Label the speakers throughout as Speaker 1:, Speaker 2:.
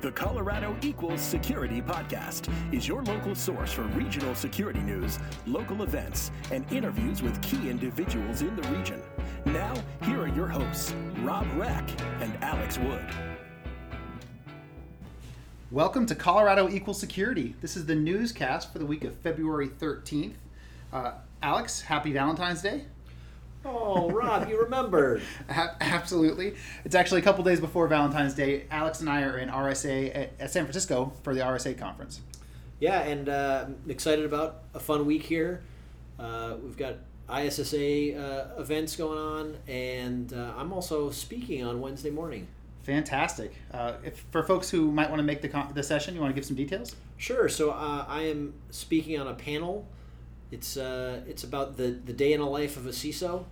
Speaker 1: The Colorado Equals Security Podcast is your local source for regional security news, local events, and interviews with key individuals in the region. Now, here are your hosts, Rob Reck and Alex Wood.
Speaker 2: Welcome to Colorado Equal Security. This is the newscast for the week of February 13th. Uh, Alex, happy Valentine's Day.
Speaker 3: Oh, Rob, you remembered.
Speaker 2: Absolutely. It's actually a couple days before Valentine's Day. Alex and I are in RSA at, at San Francisco for the RSA conference.
Speaker 3: Yeah, and uh, I'm excited about a fun week here. Uh, we've got ISSA uh, events going on, and uh, I'm also speaking on Wednesday morning.
Speaker 2: Fantastic. Uh, if for folks who might want to make the, con- the session, you want to give some details?
Speaker 3: Sure. So uh, I am speaking on a panel. It's uh, it's about the the day in the life of a CISO.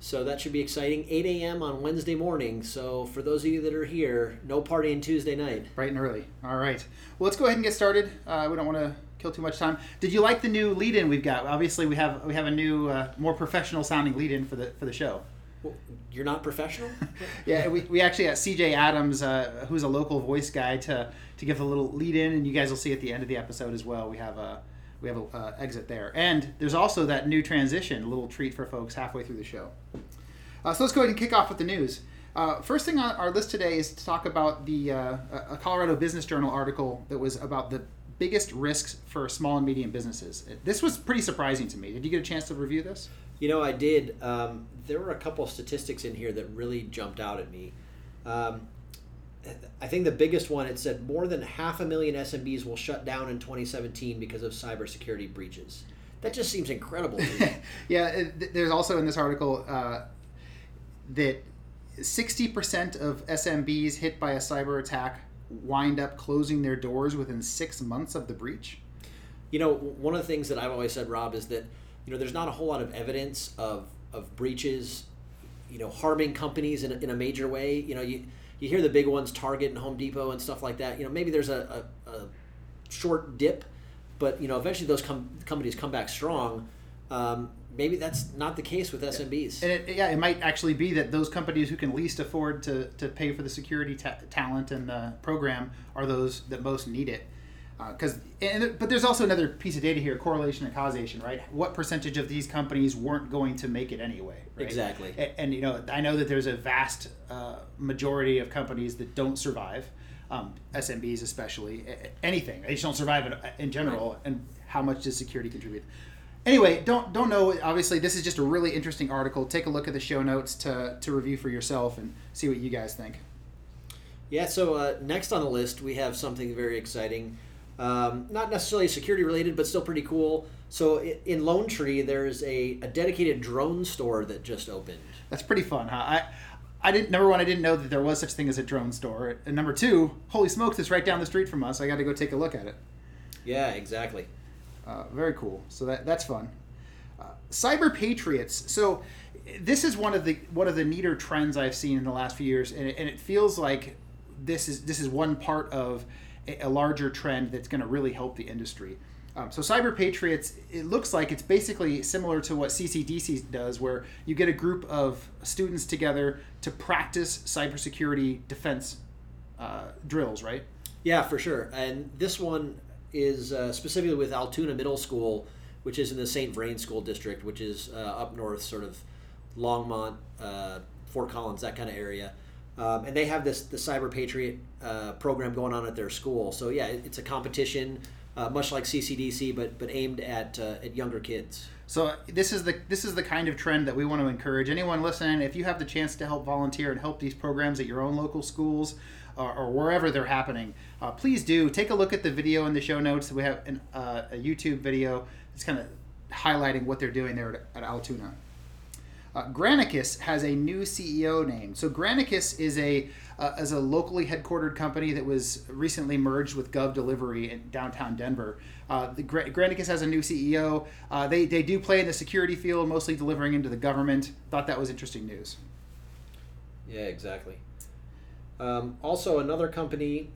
Speaker 3: So that should be exciting. 8 a.m. on Wednesday morning. So for those of you that are here, no partying Tuesday night.
Speaker 2: Bright and early. All right. Well, let's go ahead and get started. Uh, we don't want to kill too much time. Did you like the new lead-in we've got? Obviously, we have we have a new, uh, more professional sounding lead-in for the for the show.
Speaker 3: Well, you're not professional.
Speaker 2: Yeah, we, we actually got CJ Adams, uh, who's a local voice guy, to to give a little lead in, and you guys will see at the end of the episode as well. We have a we have a uh, exit there, and there's also that new transition, a little treat for folks halfway through the show. Uh, so let's go ahead and kick off with the news. Uh, first thing on our list today is to talk about the uh, a Colorado Business Journal article that was about the biggest risks for small and medium businesses. This was pretty surprising to me. Did you get a chance to review this?
Speaker 3: You know, I did. Um, there were a couple of statistics in here that really jumped out at me. Um, I think the biggest one it said more than half a million SMBs will shut down in 2017 because of cybersecurity breaches. That just seems incredible.
Speaker 2: yeah, it, there's also in this article uh, that 60% of SMBs hit by a cyber attack wind up closing their doors within six months of the breach.
Speaker 3: you know, one of the things that I've always said, Rob, is that you know there's not a whole lot of evidence of of breaches, you know, harming companies in a, in a major way. You know, you you hear the big ones, Target and Home Depot and stuff like that. You know, maybe there's a, a, a short dip, but you know, eventually those com- companies come back strong. Um, maybe that's not the case with SMBs.
Speaker 2: And it, yeah, it might actually be that those companies who can least afford to, to pay for the security ta- talent and the program are those that most need it. Because, and but there's also another piece of data here: correlation and causation, right? What percentage of these companies weren't going to make it anyway? Right?
Speaker 3: Exactly.
Speaker 2: And, and you know, I know that there's a vast uh, majority of companies that don't survive, um, SMBs especially. Anything they just don't survive in, in general. And how much does security contribute? Anyway, don't don't know. Obviously, this is just a really interesting article. Take a look at the show notes to to review for yourself and see what you guys think.
Speaker 3: Yeah, so uh, next on the list, we have something very exciting. Um, not necessarily security related, but still pretty cool. So in Lone Tree, there's a, a dedicated drone store that just opened.
Speaker 2: That's pretty fun, huh? I I didn't number one, I didn't know that there was such thing as a drone store, and number two, holy smokes, it's right down the street from us. I got to go take a look at it.
Speaker 3: Yeah, exactly.
Speaker 2: Uh, very cool. So that that's fun. Uh, Cyber Patriots. So this is one of the one of the neater trends I've seen in the last few years, and it, and it feels like this is this is one part of a, larger trend that's going to really help the industry. Um, so Cyber Patriots, it looks like it's basically similar to what CCDC does, where you get a group of students together to practice cybersecurity defense uh, drills, right?
Speaker 3: Yeah, for sure. And this one is uh, specifically with Altona Middle School, which is in the St. Vrain School District, which is uh, up north, sort of Longmont, uh, Fort Collins, that kind of area. Um, and they have this the Cyber Patriot uh, program going on at their school. So yeah, it- it's a competition, uh, much like CCDC, but but aimed at uh, at younger kids.
Speaker 2: So this is the this is the kind of trend that we want to encourage anyone listening. If you have the chance to help volunteer and help these programs at your own local schools or, or wherever they're happening, uh, please do take a look at the video in the show notes. We have an, uh, a YouTube video that's kind of highlighting what they're doing there at, at Altona. Uh, Granicus has a new CEO name. So Granicus is a uh, a locally headquartered company that was recently merged with GovDelivery in downtown Denver. Uh, the Gra- Granicus has a new CEO. Uh, they they do play in the security field, mostly delivering into the government. Thought that was interesting news.
Speaker 3: Yeah, exactly. Um, also, another company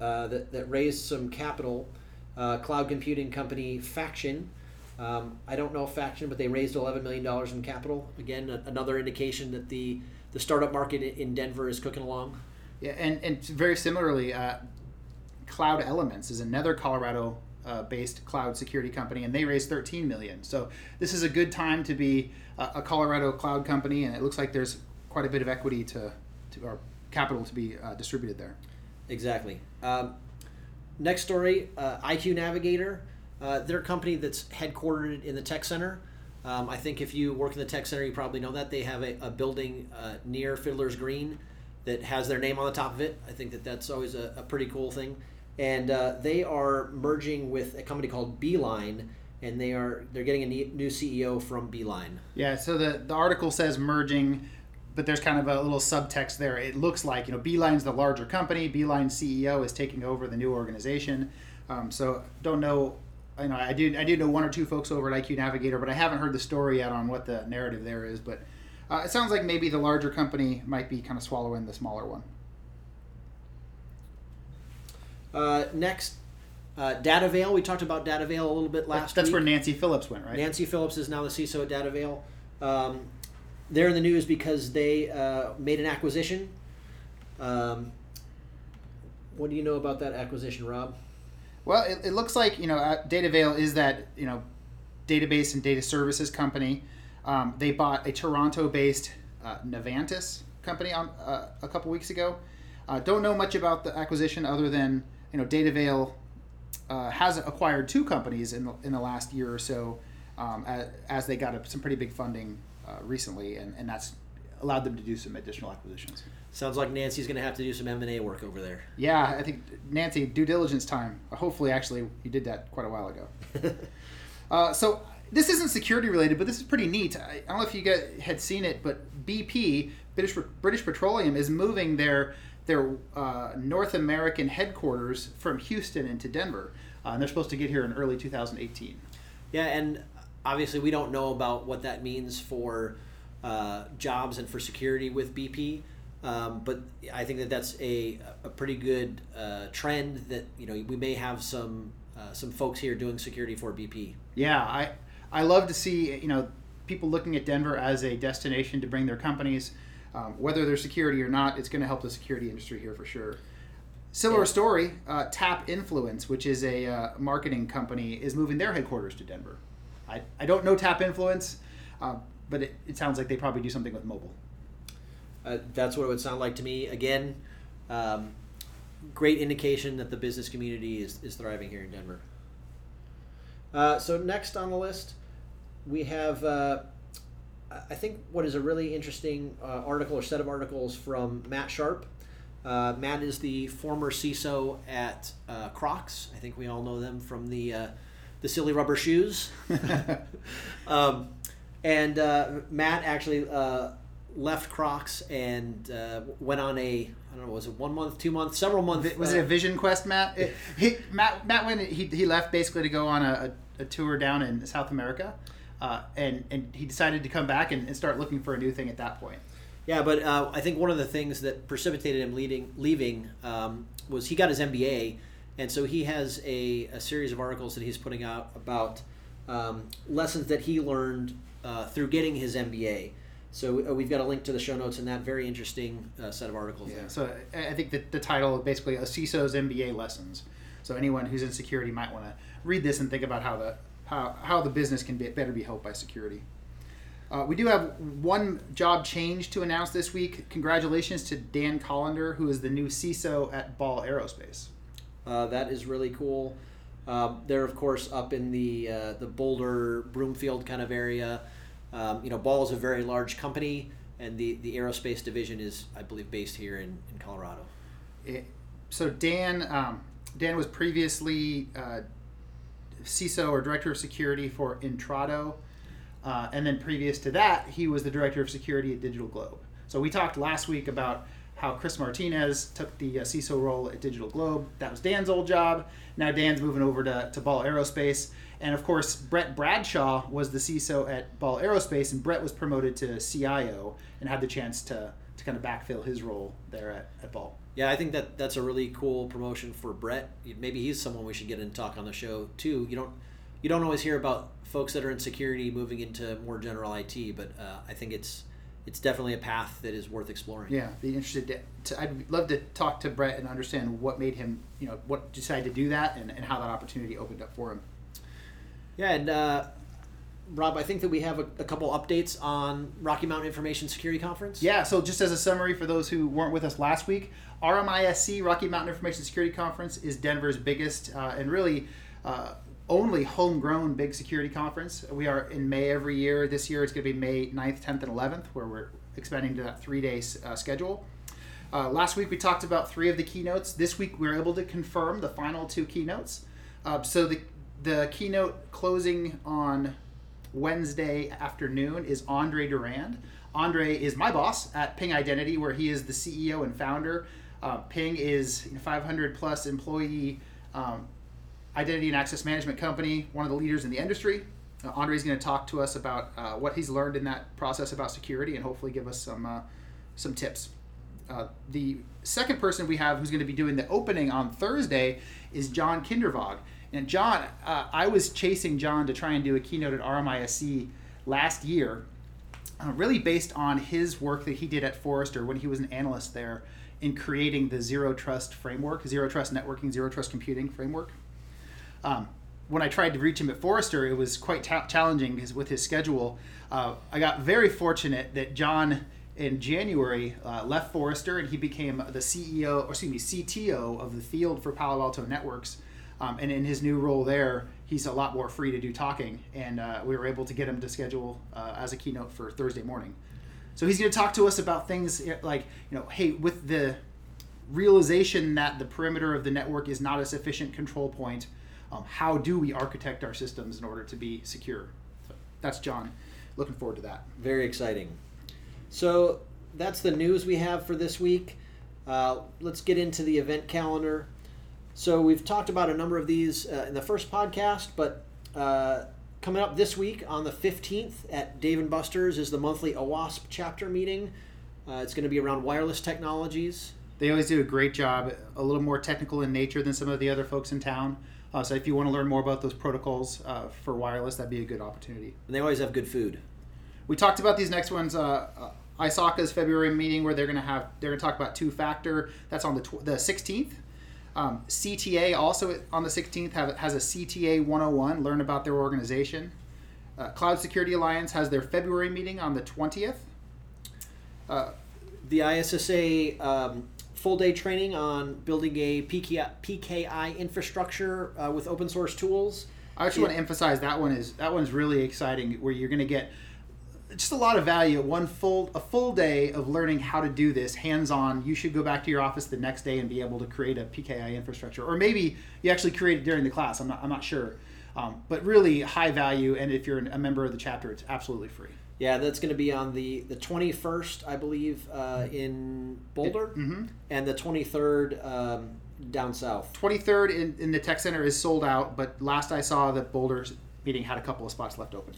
Speaker 3: uh, that, that raised some capital, uh, cloud computing company Faction. Um, I don't know Faction, but they raised $11 million in capital. Again, a, another indication that the, the startup market in Denver is cooking along.
Speaker 2: Yeah, and, and very similarly, uh, Cloud Elements is another Colorado uh, based cloud security company, and they raised 13 million. So this is a good time to be a, a Colorado cloud company, and it looks like there's quite a bit of equity to, to or capital to be uh, distributed there.
Speaker 3: Exactly. Um, next story uh, IQ Navigator. Uh, they're a company that's headquartered in the tech center. Um, I think if you work in the tech center, you probably know that. They have a, a building uh, near Fiddler's Green that has their name on the top of it. I think that that's always a, a pretty cool thing. And uh, they are merging with a company called Beeline, and they are they're getting a new CEO from Beeline.
Speaker 2: Yeah. So the the article says merging, but there's kind of a little subtext there. It looks like you know Beeline's the larger company. Beeline CEO is taking over the new organization. Um, so don't know. I know I do I do know one or two folks over at IQ Navigator, but I haven't heard the story yet on what the narrative there is. But uh, it sounds like maybe the larger company might be kind of swallowing the smaller one.
Speaker 3: Uh, next, uh, Datavail. We talked about Datavail a little bit last
Speaker 2: That's
Speaker 3: week.
Speaker 2: where Nancy Phillips went, right?
Speaker 3: Nancy Phillips is now the CISO at Datavail. Um, they're in the news because they uh, made an acquisition. Um, what do you know about that acquisition, Rob?
Speaker 2: Well, it, it looks like you know uh, Datavail is that you know database and data services company. Um, they bought a Toronto-based uh, Navantis company on uh, a couple weeks ago. Uh, don't know much about the acquisition other than you know Datavail uh, has acquired two companies in the, in the last year or so um, as, as they got a, some pretty big funding uh, recently, and, and that's allowed them to do some additional acquisitions.
Speaker 3: Sounds like Nancy's going to have to do some M and A work over there.
Speaker 2: Yeah, I think Nancy, due diligence time. Hopefully, actually, you did that quite a while ago. uh, so this isn't security related, but this is pretty neat. I, I don't know if you guys had seen it, but BP, British British Petroleum, is moving their their uh, North American headquarters from Houston into Denver, uh, and they're supposed to get here in early 2018.
Speaker 3: Yeah, and obviously we don't know about what that means for uh, jobs and for security with BP. Um, but I think that that's a, a pretty good uh, trend that you know we may have some uh, some folks here doing security for BP.
Speaker 2: Yeah, I I love to see you know people looking at Denver as a destination to bring their companies, um, whether they're security or not. It's going to help the security industry here for sure. Similar
Speaker 3: Yeah.
Speaker 2: story, uh, TapInfluence, which is a uh, marketing company, is moving their headquarters to Denver. I, I don't know TapInfluence, uh, but it, it sounds like they probably do something with mobile.
Speaker 3: Uh, that's what it would sound like to me. Again, um, great indication that the business community is, is thriving here in Denver. Uh, so next on the list, we have uh, I think what is a really interesting uh, article or set of articles from Matt Sharp. Uh, Matt is the former CISO at uh, Crocs. I think we all know them from the uh, the silly rubber shoes. um, and uh, Matt actually uh, left Crocs and uh, went on a I don't know was it one month, two months, several months.
Speaker 2: Was
Speaker 3: uh,
Speaker 2: it a Vision Quest, Matt? It, he, Matt Matt went. He, he left basically to go on a, a, a tour down in South America, uh, and and he decided to come back and, and start looking for a new thing at that point.
Speaker 3: Yeah, but uh, I think one of the things that precipitated him leading, leaving um, was he got his MBA, and so he has a, a series of articles that he's putting out about um, lessons that he learned uh, through getting his MBA. So uh, we've got a link to the show notes in that very interesting uh, set of articles there.
Speaker 2: So I I think that the title is basically a CISO's MBA lessons. So anyone who's in security might want to read this and think about how the how, how the business can be, better be helped by security. Uh, we do have one job change to announce this week. Congratulations to Dan Collender, who is the new CISO at Ball Aerospace.
Speaker 3: Uh, that is really cool. Um, they're of course up in the uh, the Boulder Broomfield kind of area. Um, you know, Ball is a very large company, and the the aerospace division is, I believe, based here in, in Colorado.
Speaker 2: It, so Dan um, Dan was previously uh, CISO or Director of Security for Intrado, uh, and then previous to that, he was the Director of Security at Digital Globe. So we talked last week about how Chris Martinez took the uh, CISO role at Digital Globe. That was Dan's old job. Now Dan's moving over to, to Ball Aerospace. And of course, Brett Bradshaw was the CISO at Ball Aerospace, and Brett was promoted to CIO and had the chance to, to kind of backfill his role there at, at Ball.
Speaker 3: Yeah, I think that that's a really cool promotion for Brett. Maybe he's someone we should get in and talk on the show too. You don't you don't always hear about folks that are in security moving into more general IT, but uh, I think it's it's definitely a path that is worth exploring.
Speaker 2: Yeah, be interested to, to, I'd love to talk to Brett and understand what made him, you know, what decided to do that and, and how that opportunity opened up for him.
Speaker 3: Yeah, and uh, Rob, I think that we have a, a, couple updates on Rocky Mountain Information Security Conference.
Speaker 2: Yeah, so just as a summary for those who weren't with us last week, RMISC, Rocky Mountain Information Security Conference, is Denver's biggest uh, and really uh, only homegrown big security conference. We are in May every year. This year it's going to be May 9th, 10th, and 11th, where we're expanding to that three day uh, schedule. Uh, last week we talked about three of the keynotes. This week we were able to confirm the final two keynotes. Uh, so the the keynote closing on Wednesday afternoon is Andre Durand. Andre is my boss at Ping Identity, where he is the CEO and founder. Uh, Ping is 500 plus employee um, identity and access management company, one of the leaders in the industry. Uh, Andre is going to talk to us about uh, what he's learned in that process about security and hopefully give us some uh, some tips. Uh, the second person we have who's going to be doing the opening on Thursday is John Kindervag. And John, uh, I was chasing John to try and do a keynote at RMISC last year, uh, really based on his work that he did at Forrester when he was an analyst there in creating the zero trust framework, zero trust networking, zero trust computing framework. Um, when I tried to reach him at Forrester, it was quite ta- challenging with his schedule. Uh, I got very fortunate that John in January uh, left Forrester and he became the CEO, or excuse me, CTO of the field for Palo Alto Networks. Um, and in his new role there, he's a lot more free to do talking. And uh, we were able to get him to schedule uh, as a keynote for Thursday morning. So he's going to talk to us about things eh, like, you know, hey, with the realization that the perimeter of the network is not a sufficient control point, um, how do we architect our systems in order to be secure? So that's John. Looking forward to that.
Speaker 3: Very exciting. So that's the news we have for this week. Uh, let's get into the event calendar. So we've talked about a number of these uh, in the first podcast, but uh, coming up this week on the 15th at Dave and Buster's is the monthly OWASP chapter meeting. Uh, it's going to be around wireless technologies.
Speaker 2: They always do a great job, a little more technical in nature than some of the other folks in town. Uh, so if you want to learn more about those protocols uh, for wireless, that'd be a good opportunity.
Speaker 3: And they always have good food.
Speaker 2: We talked about these next ones. Uh, ISACA's February meeting where they're going to have they're going to talk about two factor. That's on the tw- the 16th. Um, CTA also on the 16th have, has a CTA 101, learn about their organization. Uh, Cloud Security Alliance has their February meeting on the 20th.
Speaker 3: Uh, the ISSA um, full day training on building a PKI, PKI infrastructure uh, with open source tools.
Speaker 2: I actually want to emphasize that one is that one's really exciting, where you're going to get just a lot of value. One full a full day of learning how to do this hands on. You should go back to your office the next day and be able to create a PKI infrastructure, or maybe you actually create it during the class. I'm not I'm not sure, um, but really high value. And if you're a member of the chapter, it's absolutely free.
Speaker 3: Yeah, that's going to be on the the 21st, I believe, uh, in Boulder,
Speaker 2: mm-hmm.
Speaker 3: and the 23rd um, down south.
Speaker 2: 23rd in, in the tech center is sold out, but last I saw, the Boulder meeting had a couple of spots left open.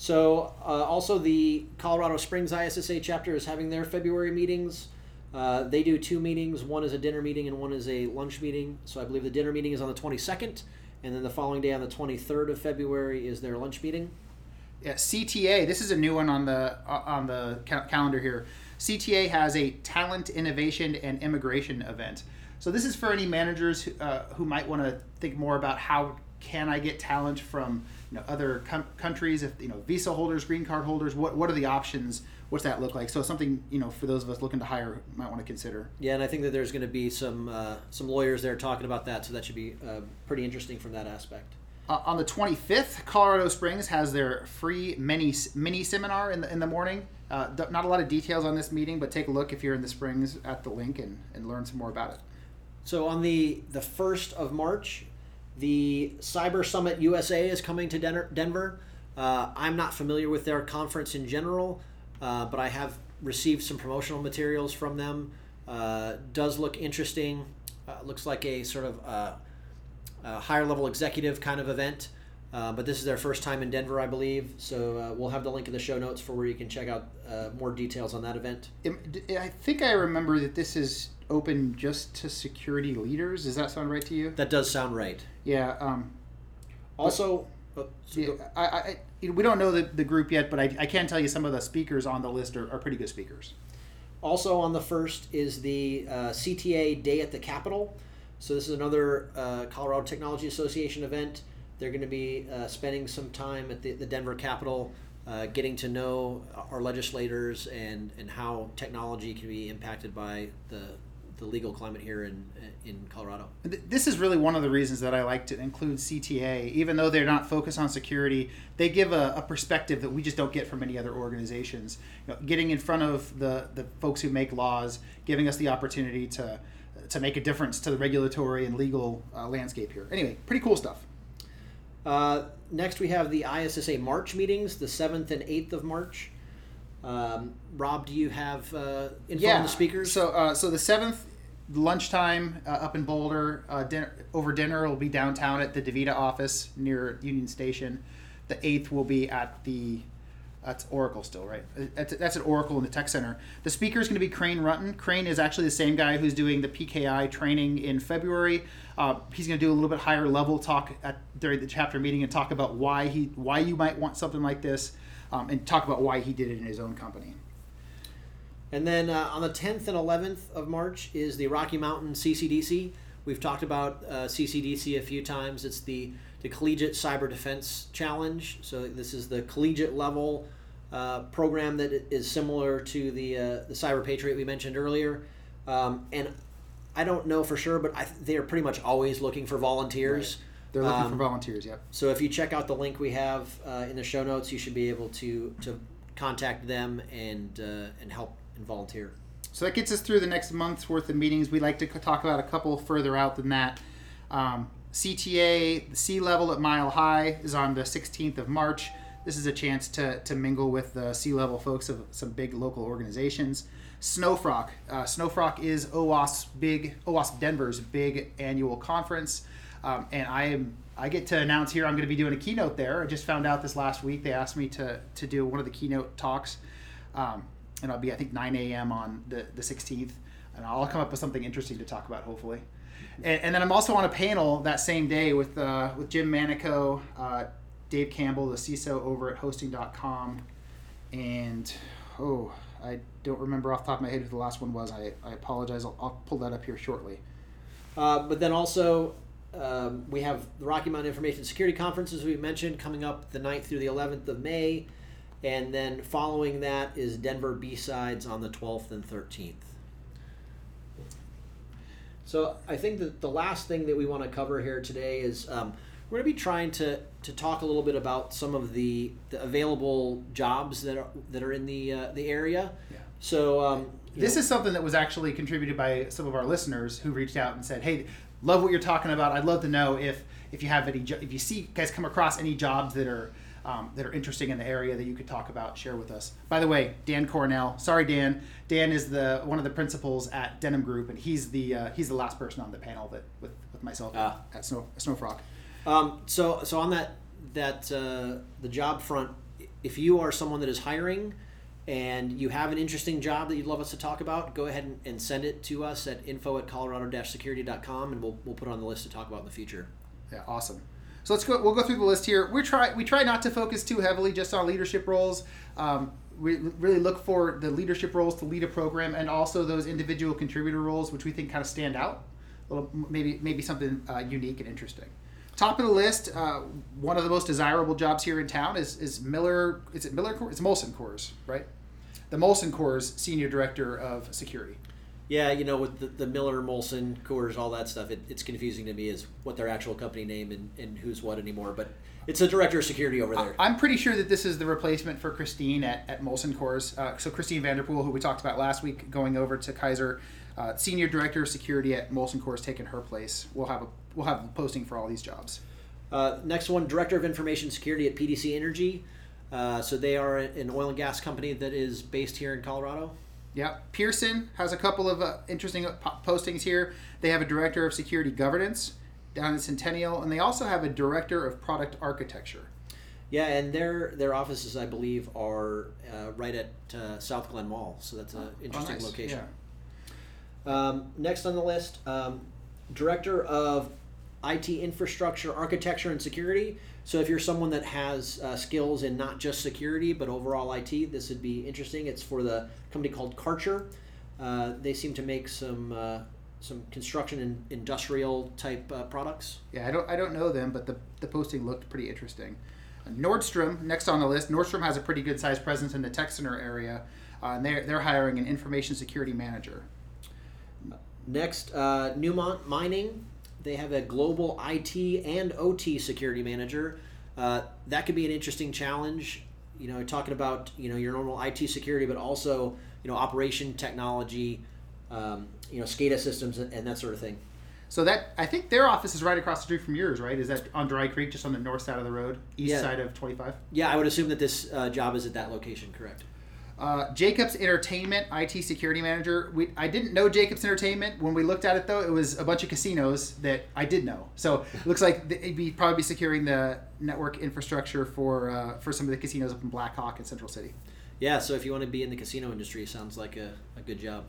Speaker 3: So, uh, also the Colorado Springs ISSA chapter is having their February meetings. Uh, they do two meetings. One is a dinner meeting and one is a lunch meeting. So I believe the dinner meeting is on the 22nd, and then the following day on the 23rd of February is their lunch meeting.
Speaker 2: Yeah, CTA. This is a new one on the uh, on the ca- calendar here. CTA has a talent innovation and immigration event. So this is for any managers who, uh, who might want to think more about how can I get talent from you know other com- countries if you know visa holders green card holders what what are the options? What's that look like? So something you know for those of us looking to hire might want to consider.
Speaker 3: Yeah and i think that there's going to be some uh, some lawyers there talking about that so that should be uh, pretty interesting from that aspect.
Speaker 2: Uh, on the 25th colorado springs has their free mini mini seminar in the, in the morning. Uh, not a lot of details on this meeting but take a look if you're in the springs at the link and, and learn some more about it.
Speaker 3: So on the the 1st of march the Cyber Summit USA is coming to Denver. Uh, I'm not familiar with their conference in general, uh, but I have received some promotional materials from them. Uh, does look interesting. Uh, looks like a sort of uh, a higher level executive kind of event. Uh, but this is their first time in Denver, I believe. So we'll have the link in the show notes for where you can check out more details on that event.
Speaker 2: I think I remember that this is open just to security leaders. Does that sound right to you?
Speaker 3: That does sound right.
Speaker 2: Yeah. Um,
Speaker 3: also, Oh, so
Speaker 2: Yeah, I, I- we don't know the, the group yet, but I, I can tell you some of the speakers on the list are, are pretty good speakers.
Speaker 3: Also on the first is the uh, CTA Day at the Capitol. So this is another uh, Colorado Technology Association event. They're going to be uh, spending some time at the, the Denver Capitol, uh, getting to know our legislators and, and how technology can be impacted by the, the legal climate here in in Colorado.
Speaker 2: This is really one of the reasons that I like to include CTA, even though they're not focused on security. They give a, a perspective that we just don't get from any other organizations. You know, getting in front of the, the folks who make laws, giving us the opportunity to to make a difference to the regulatory and legal uh, landscape here. Anyway, pretty cool stuff.
Speaker 3: Uh, next, we have the ISSA March meetings, the 7th and 8th of March. Um, Rob, do you have uh, info on the speakers?
Speaker 2: So, uh, so the seventh lunchtime uh, up in Boulder, uh, dinner, over dinner will be downtown at the Davita office near Union Station. The eighth will be at the that's Oracle still, right? That's, that's at Oracle in the Tech Center. The speaker is going to be Crane Rutten. Crane is actually the same guy who's doing the PKI training in February. Uh, he's going to do a little bit higher level talk at during the chapter meeting and talk about why he why you might want something like this, um, and talk about why he did it in his own company.
Speaker 3: And then uh, on the 10th and 11th of March is the Rocky Mountain CCDC. We've talked about uh, CCDC a few times. It's the, the Collegiate Cyber Defense Challenge. So this is the collegiate level uh, program that is similar to the uh, the Cyber Patriot we mentioned earlier. Um, and I don't know for sure, but I, they are pretty much always looking for volunteers.
Speaker 2: They're looking for
Speaker 3: Um,
Speaker 2: volunteers. Yep.
Speaker 3: So if you check out the link we have uh, in the show notes, you should be able to to contact them and uh, and help and volunteer.
Speaker 2: So that gets us through the next month's worth of meetings. We like to talk about a couple further out than that. Um, CTA, the sea level at Mile High, is on the 16th of March. This is a chance to, to mingle with the sea level folks of some big local organizations. SnowFROC. Uh, SnowFROC is OWASP big OWASP Denver's big annual conference, um, and I am I get to announce here I'm going to be doing a keynote there. I just found out this last week. They asked me to to do one of the keynote talks. Um, and I'll be I think 9 a.m. on the, the 16th, and I'll come up with something interesting to talk about hopefully. And, and then I'm also on a panel that same day with uh, with Jim Manico, uh, Dave Campbell, the CISO over at Hosting.com, and oh I don't remember off the top of my head who the last one was. I, I apologize. I'll, I'll pull that up here shortly.
Speaker 3: Uh, but then also, um, we have the Rocky Mountain Information Security Conference, as we mentioned, coming up the 9th through the 11th of May. And then following that is Denver B-Sides on the 12th and 13th. So I think that the last thing that we want to cover here today is um, we're going to be trying to, to talk a little bit about some of the, the available jobs that are that are in the uh, the area.
Speaker 2: Yeah.
Speaker 3: So um,
Speaker 2: This
Speaker 3: know-
Speaker 2: is something that was actually contributed by some of our listeners who reached out and said, "Hey, love what you're talking about. I'd love to know if if you have any if you see guys come across any jobs that are um, that are interesting in the area that you could talk about, share with us." By the way, Dan Cornell. Sorry, Dan. Dan is the one of the principals at Denim Group, and he's the uh, he's the last person on the panel that with with myself
Speaker 3: Ah.
Speaker 2: at Snow SnowFROC.
Speaker 3: Um, so, so on that that uh, the job front, if you are someone that is hiring and you have an interesting job that you'd love us to talk about, go ahead and, and send it to us at info at colorado-security.com and we'll, we'll put it on the list to talk about in the future.
Speaker 2: Yeah, awesome. So let's go. We'll go through the list here. We try we try not to focus too heavily just on leadership roles. Um, we really look for the leadership roles to lead a program, and also those individual contributor roles, which we think kind of stand out. A little maybe maybe something uh, unique and interesting. Top of the list, uh, one of the most desirable jobs here in town is is Miller. Is it Miller? It's Molson Coors, right? The Molson Coors senior director of security.
Speaker 3: Yeah, you know, with the, the Miller, Molson, Coors, all that stuff, it, it's confusing to me as what their actual company name and, and who's what anymore. But it's a director of security over there.
Speaker 2: I'm pretty sure that this is the replacement for Christine at, at Molson Coors. Uh, so Christine Vanderpool, who we talked about last week, going over to Kaiser, uh, senior director of security at Molson Coors, taking her place. We'll have a we'll have a posting for all these jobs.
Speaker 3: Uh, next one, Director of Information Security at PDC Energy. Uh, so they are an oil and gas company that is based here in Colorado.
Speaker 2: Yeah, Pearson has a couple of uh, interesting postings here. They have a director of security governance down in Centennial, and they also have a director of product architecture.
Speaker 3: Yeah, and their their offices, I believe, are uh, right at uh, South Glen Mall. So that's an interesting
Speaker 2: Oh, nice.
Speaker 3: location.
Speaker 2: Yeah.
Speaker 3: Um, next on the list, um, Director of IT infrastructure, architecture, and security. So if you're someone that has uh, skills in not just security but overall IT, this would be interesting. It's for the company called Karcher. Uh, they seem to make some uh, some construction and industrial type uh, products.
Speaker 2: Yeah, I don't I don't know them, but the the posting looked pretty interesting. Nordstrom next on the list. Nordstrom has a pretty good sized presence in the tech center area, uh, and they're they're hiring an information security manager.
Speaker 3: Next, uh, Newmont Mining. They have a global IT and OT security manager. Uh, that could be an interesting challenge. You know, talking about you know your normal IT security, but also you know operation technology, um, you know SCADA systems and, that sort of thing.
Speaker 2: So that I think their office is right across the street from yours, right? Is that on Dry Creek, just on the north side of the road, east
Speaker 3: Yeah.
Speaker 2: side of 25?
Speaker 3: Yeah, I would assume that this uh, job is at that location. Correct.
Speaker 2: Uh, Jacobs Entertainment IT security manager. We I didn't know Jacobs Entertainment when we looked at it though. It was a bunch of casinos that I did know. So it looks like they'd be probably be securing the network infrastructure for uh, for some of the casinos up in Black Hawk and Central City.
Speaker 3: Yeah, so if you want to be in the casino industry, sounds like a, a good job.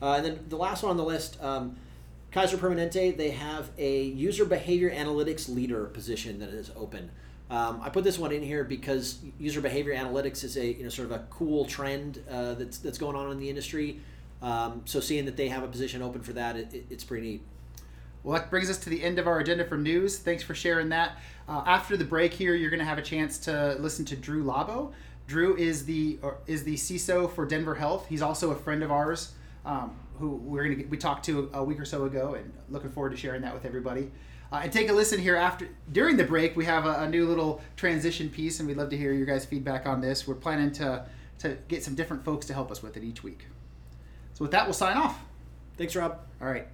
Speaker 3: Uh, and then the last one on the list, um, Kaiser Permanente, they have a user behavior analytics leader position that is open. Um, I put this one in here because user behavior analytics is a you know sort of a cool trend uh, that's that's going on in the industry. Um, so seeing that they have a position open for that, it, it, it's pretty neat.
Speaker 2: Well, that brings us to the end of our agenda for news. Thanks for sharing that. Uh, after the break here, you're going to have a chance to listen to Drew Labo. Drew is the is the CISO for Denver Health. He's also a friend of ours um, who we're going to we talked to a week or so ago, and looking forward to sharing that with everybody. Uh, and take a listen here after during the break. We have a, a new little transition piece, and we'd love to hear your guys' feedback on this. We're planning to to get some different folks to help us with it each week. So with that, we'll sign off.
Speaker 3: Thanks, Rob.
Speaker 2: All right.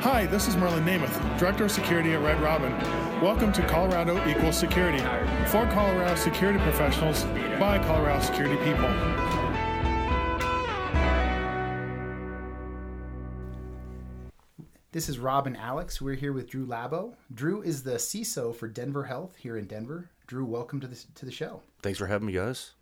Speaker 4: Hi, this is Merlin Namath, Director of Security at Red Robin. Welcome to Colorado Equals Security. For Colorado security professionals, by Colorado security people.
Speaker 2: This is Rob and Alex. We're here with Drew Labo. Drew is the CISO for Denver Health here in Denver. Drew, welcome to the, to the show.
Speaker 5: Thanks for having me, guys.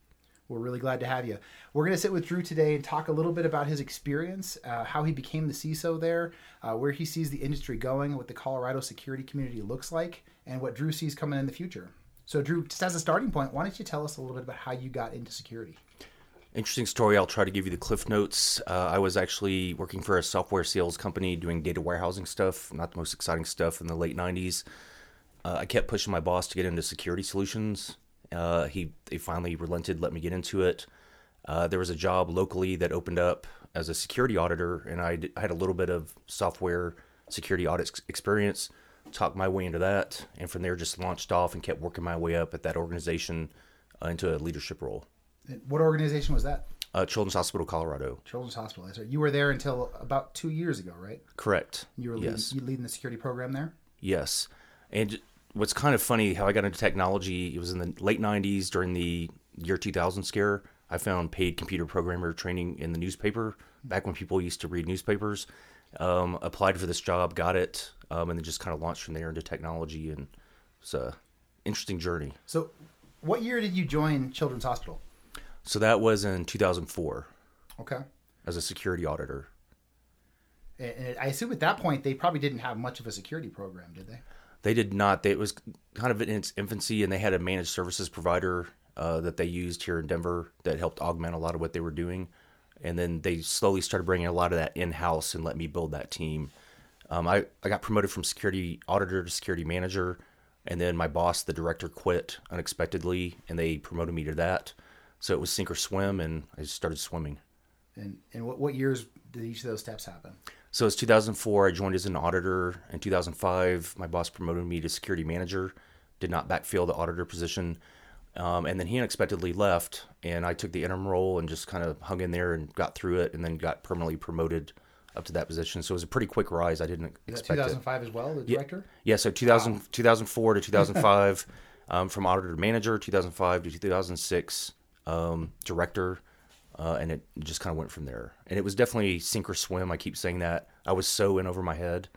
Speaker 2: We're really glad to have you. We're going to sit with Drew today and talk a little bit about his experience, uh, how he became the CISO there, uh, where he sees the industry going, what the Colorado security community looks like, and what Drew sees coming in the future. So, Drew, just as a starting point, why don't you tell us a little bit about how you got into security?
Speaker 5: Interesting story. I'll try to give you the cliff notes. Uh, I was actually working for a software sales company doing data warehousing stuff, not the most exciting stuff in the late 90s. Uh, I kept pushing my boss to get into security solutions. Uh, he they finally relented, let me get into it. Uh, there was a job locally that opened up as a security auditor, and I, had a little bit of software security audit ex- experience. Talked my way into that, and from there just launched off and kept working my way up at that organization uh, into a leadership role.
Speaker 2: What organization was that?
Speaker 5: Uh, Children's Hospital, Colorado.
Speaker 2: Children's Hospital. That's right. You were there until about two years ago, right?
Speaker 5: Correct.
Speaker 2: You were leading,
Speaker 5: yes.
Speaker 2: leading the security program there?
Speaker 5: Yes. And what's kind of funny how I got into technology, it was in the late 90s during the year 2000 scare. I found paid computer programmer training in the newspaper back when people used to read newspapers. Um, applied for this job, got it, um, and then just kind of launched from there into technology. And it's a interesting journey.
Speaker 2: So, what year did you join Children's Hospital?
Speaker 5: So that was in 2004
Speaker 2: Okay.
Speaker 5: as a security auditor.
Speaker 2: And I assume at that point they probably didn't have much of a security program, did they?
Speaker 5: They did not. They, it was kind of in its infancy, and they had a managed services provider uh, that they used here in Denver that helped augment a lot of what they were doing. And then they slowly started bringing a lot of that in house and let me build that team. Um, I, I got promoted from security auditor to security manager, and then my boss, the director, quit unexpectedly, and they promoted me to that. So it was sink or swim, and I just started swimming.
Speaker 2: And and what, what years did each of those steps happen?
Speaker 5: So it's 2004. I joined as an auditor. In 2005, my boss promoted me to security manager. Did not backfill the auditor position, um, and then he unexpectedly left, and I took the interim role and just kind of hung in there and got through it, and then got permanently promoted up to that position. So it was a pretty quick rise. I didn't expect it.
Speaker 2: 2005 as well, the director?
Speaker 5: Yeah, so 2000, 2004 to 2005, um, from auditor to manager, 2005 to 2006, um, director, uh, and it just kind of went from there. And it was definitely sink or swim. I keep saying that. I was so in over my head.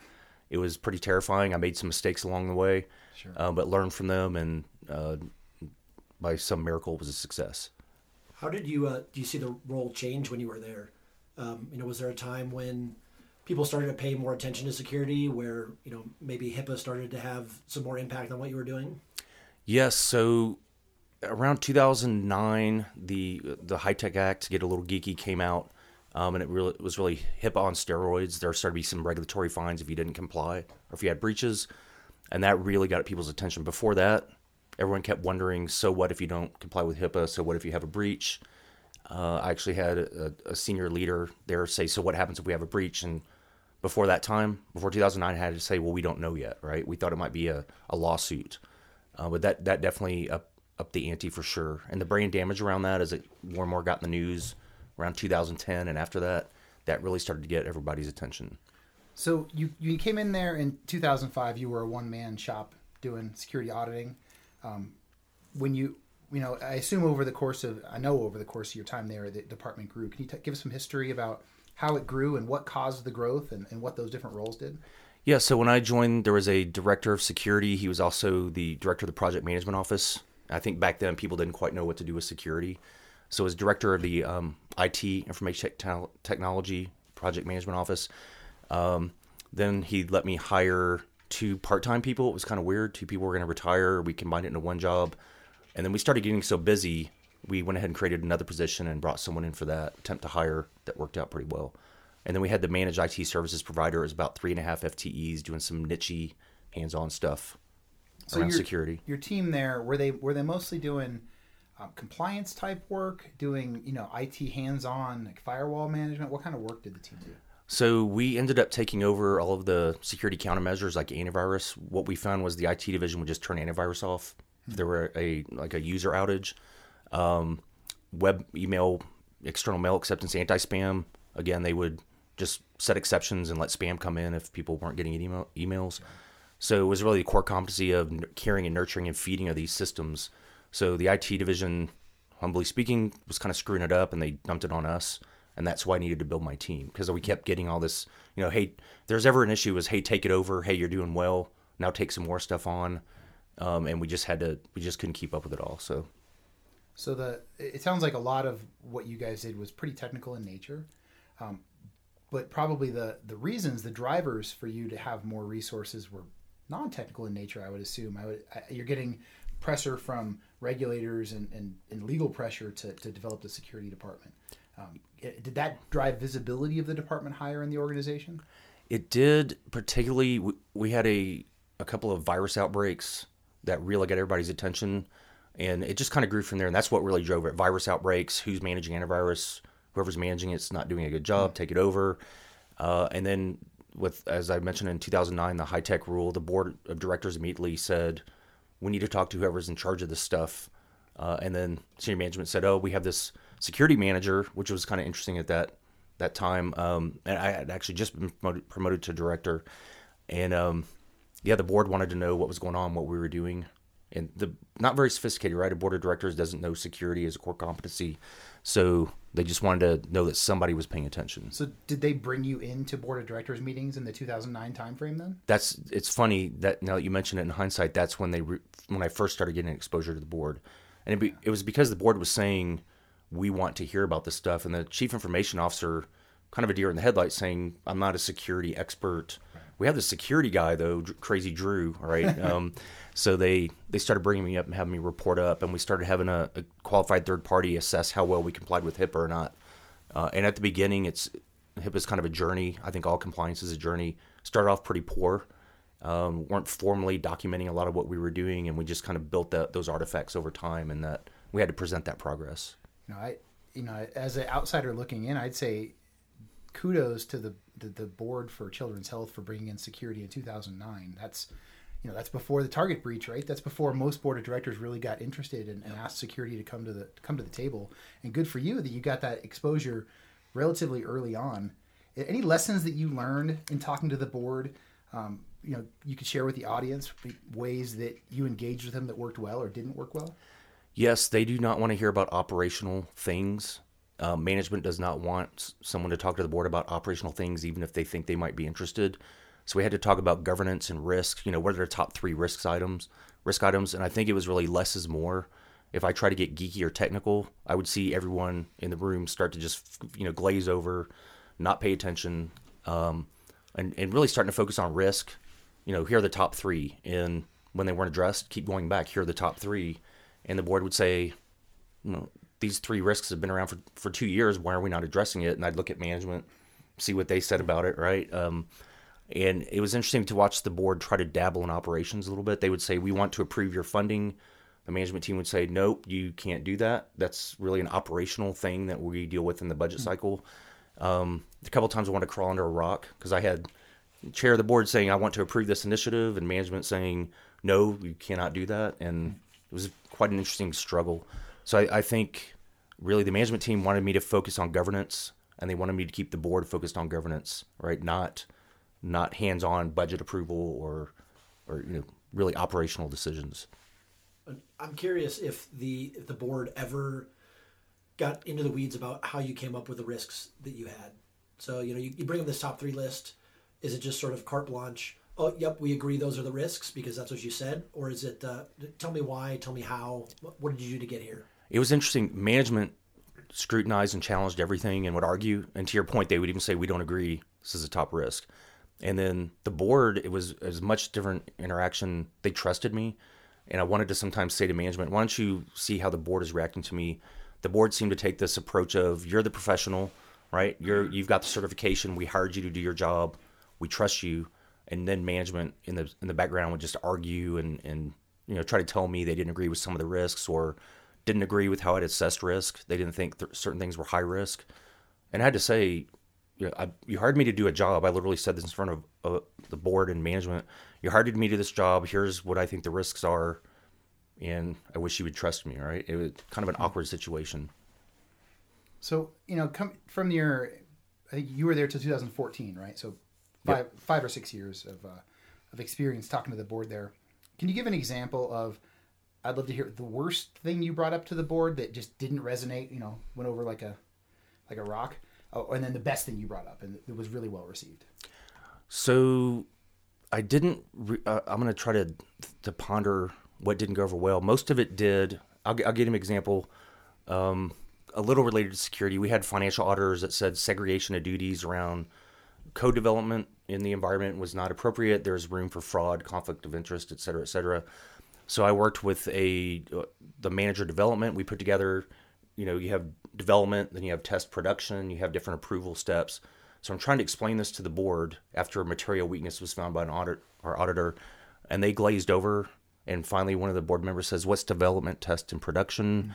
Speaker 5: It was pretty terrifying. I made some mistakes along the way,
Speaker 2: Sure.
Speaker 5: uh, but learned from them, and uh, by some miracle, it was a success.
Speaker 6: How did you uh, do you see the role change when you were there? Um, you know, was there a time when people started to pay more attention to security, where you know maybe HIPAA started to have some more impact on what you were doing?
Speaker 5: Yes. So around 2009, the the HITECH Act, to get a little geeky, came out, um, and it really it was really HIPAA on steroids. There started to be some regulatory fines if you didn't comply or if you had breaches, and that really got people's attention. Before that, everyone kept wondering, so what if you don't comply with HIPAA? So what if you have a breach? Uh, I actually had a, a, senior leader there say, so what happens if we have a breach? And before that time, before 2009, I had to say, well, we don't know yet, right? We thought it might be a, a lawsuit. Uh, but that, that definitely up, up the ante for sure. And the brain damage around that as it more and more got in the news around 2010 and after that, that really started to get everybody's attention.
Speaker 2: So you, you came in there in 2005, you were a one man shop doing security auditing. Um, when you you know, I assume over the course of, I know over the course of your time there, the department grew. Can you t- give us some history about how it grew and what caused the growth and, and what those different roles did?
Speaker 5: Yeah, so when I joined, there was a director of security. He was also the director of the project management office. I think back then people didn't quite know what to do with security. So as director of the um, IT, information technology project management office, um, then he let me hire two part-time people. It was kind of weird. Two people were going to retire. We combined it into one job. And then we started getting so busy, we went ahead and created another position and brought someone in for that attempt to hire that worked out pretty well. And then we had the managed IT services provider. It was about three and a half FTEs doing some nichey, hands-on stuff so around
Speaker 2: your,
Speaker 5: security.
Speaker 2: Your team there were they were they mostly doing um, compliance type work, doing you know IT hands-on like firewall management? What kind of work did the team do?
Speaker 5: So we ended up taking over all of the security countermeasures like antivirus. What we found was the IT division would just turn antivirus off if there were a like a user outage, um, web email, external mail acceptance, anti spam. Again, they would just set exceptions and let spam come in if people weren't getting email, emails. So it was really the core competency of caring and nurturing and feeding of these systems. So the IT division, humbly speaking, was kind of screwing it up, and they dumped it on us. And that's why I needed to build my team because we kept getting all this, you know, hey, there's ever an issue is, hey, take it over. Hey, you're doing well. Now take some more stuff on um, and we just had to we just couldn't keep up with it all. So,
Speaker 2: so the it sounds like a lot of what you guys did was pretty technical in nature, um, but probably the the reasons the drivers for you to have more resources were non-technical in nature. I would assume. I would I, you're getting pressure from regulators and, and, and legal pressure to, to develop the security department. Um, did that drive visibility of the department higher in the organization?
Speaker 5: It did, particularly. We, we had a, a couple of virus outbreaks that really got everybody's attention. And it just kind of grew from there. And that's what really drove it. Virus outbreaks, who's managing antivirus, whoever's managing it's not doing a good job, take it over. Uh, and then with, as I mentioned in 2009, the HITECH rule, the board of directors immediately said, we need to talk to whoever's in charge of this stuff. Uh, and then senior management said, oh, we have this security manager, which was kind of interesting at that that time. Um, and I had actually just been promoted, promoted to director. And um, yeah, the board wanted to know what was going on, what we were doing, and the not very sophisticated, right? A board of directors doesn't know security as a core competency, so they just wanted to know that somebody was paying attention.
Speaker 2: So, did they bring you into board of directors meetings in the 2009 timeframe? Then
Speaker 5: that's it's funny that now that you mention it in hindsight, that's when they re, when I first started getting exposure to the board, and it, be, it was because the board was saying we want to hear about this stuff, and the chief information officer, kind of a deer in the headlights, saying I'm not a security expert we have the security guy though, Crazy Drew, right? um, so they they started bringing me up and having me report up, and we started having a, a qualified third party assess how well we complied with HIPAA or not. Uh, and at the beginning, it's HIPAA is kind of a journey. I think all compliance is a journey. Started off pretty poor. Um, weren't formally documenting a lot of what we were doing, and we just kind of built those artifacts over time, and that we had to present that progress.
Speaker 2: You know, I, you know, as an outsider looking in, I'd say kudos to the, the, the board for Children's Health for bringing in security in 2009. That's you know that's before the target breach, right? That's before most board of directors really got interested and, and asked security to come to the come to the table. And good for you that you got that exposure relatively early on. Any lessons that you learned in talking to the board? Um, you know, you could share with the audience ways that you engaged with them that worked well or didn't work well.
Speaker 5: Yes, they do not want to hear about operational things. Uh, management does not want someone to talk to the board about operational things, even if they think they might be interested. So we had to talk about governance and risk. You know, what are the top three risks items? Risk items, and I think it was really less is more. If I try to get geeky or technical, I would see everyone in the room start to just you know glaze over, not pay attention. Um, and, and really starting to focus on risk. You know, here are the top three, and when they weren't addressed, keep going back. Here are the top three, and the board would say, you know, these three risks have been around for, for two years. Why are we not addressing it? And I'd look at management, see what they said about it, right? Um, and it was interesting to watch the board try to dabble in operations a little bit. They would say, "We want to approve your funding." The management team would say, "Nope, you can't do that. That's really an operational thing that we deal with in the budget cycle." Um, a couple times I wanted to crawl under a rock because I had chair of the board saying, "I want to approve this initiative," and management saying, "No, you cannot do that." And it was quite an interesting struggle. So I, I think really the management team wanted me to focus on governance, and they wanted me to keep the board focused on governance, right? Not not hands-on budget approval or or you know really operational decisions.
Speaker 6: I'm curious if the if the board ever got into the weeds about how you came up with the risks that you had. So you know you, you bring up this top three list. Is it just sort of carte blanche? Oh, yep, we agree those are the risks because that's what you said, or is it? Uh, tell me why. Tell me how. What, what did you do to get here?
Speaker 5: It was interesting. Management scrutinized and challenged everything and would argue. And to your point, they would even say, "We don't agree. This is a top risk." And then the board, it was as much different interaction. They trusted me, and I wanted to sometimes say to management, "Why don't you see how the board is reacting to me?" The board seemed to take this approach of, "You're the professional, right? You're mm-hmm. you've got the certification. We hired you to do your job. We trust you." And then management in the in the background would just argue and and you know try to tell me they didn't agree with some of the risks or didn't agree with how I'd assessed risk. They didn't think th- certain things were high risk, and I had to say you, know, I, you hired me to do a job. I literally said this in front of uh, the board and management. You hired me to do this job. Here's what I think the risks are, and I wish you would trust me. Right? It was kind of an awkward situation.
Speaker 2: So you know, come from your, I think you were there till 2014, right? So five yep. five or six years of uh, of experience talking to the board there. Can you give an example of? I'd love to hear the worst thing you brought up to the board that just didn't resonate. You know, went over like a like a rock. Oh, and then the best thing you brought up and it was really well received.
Speaker 5: So, I didn't. Re- uh, I'm going to try to to ponder what didn't go over well. Most of it did. I'll, I'll give an example. Um, a little related to security. We had financial auditors that said segregation of duties around code development in the environment was not appropriate. There's room for fraud, conflict of interest, et cetera, et cetera. So I worked with a uh, the manager development. We put together, you know, you have development, then you have test production, you have different approval steps. So I'm trying to explain this to the board after a material weakness was found by an audit our auditor, and they glazed over. And finally, one of the board members says, "What's development, test, and production?" Mm-hmm.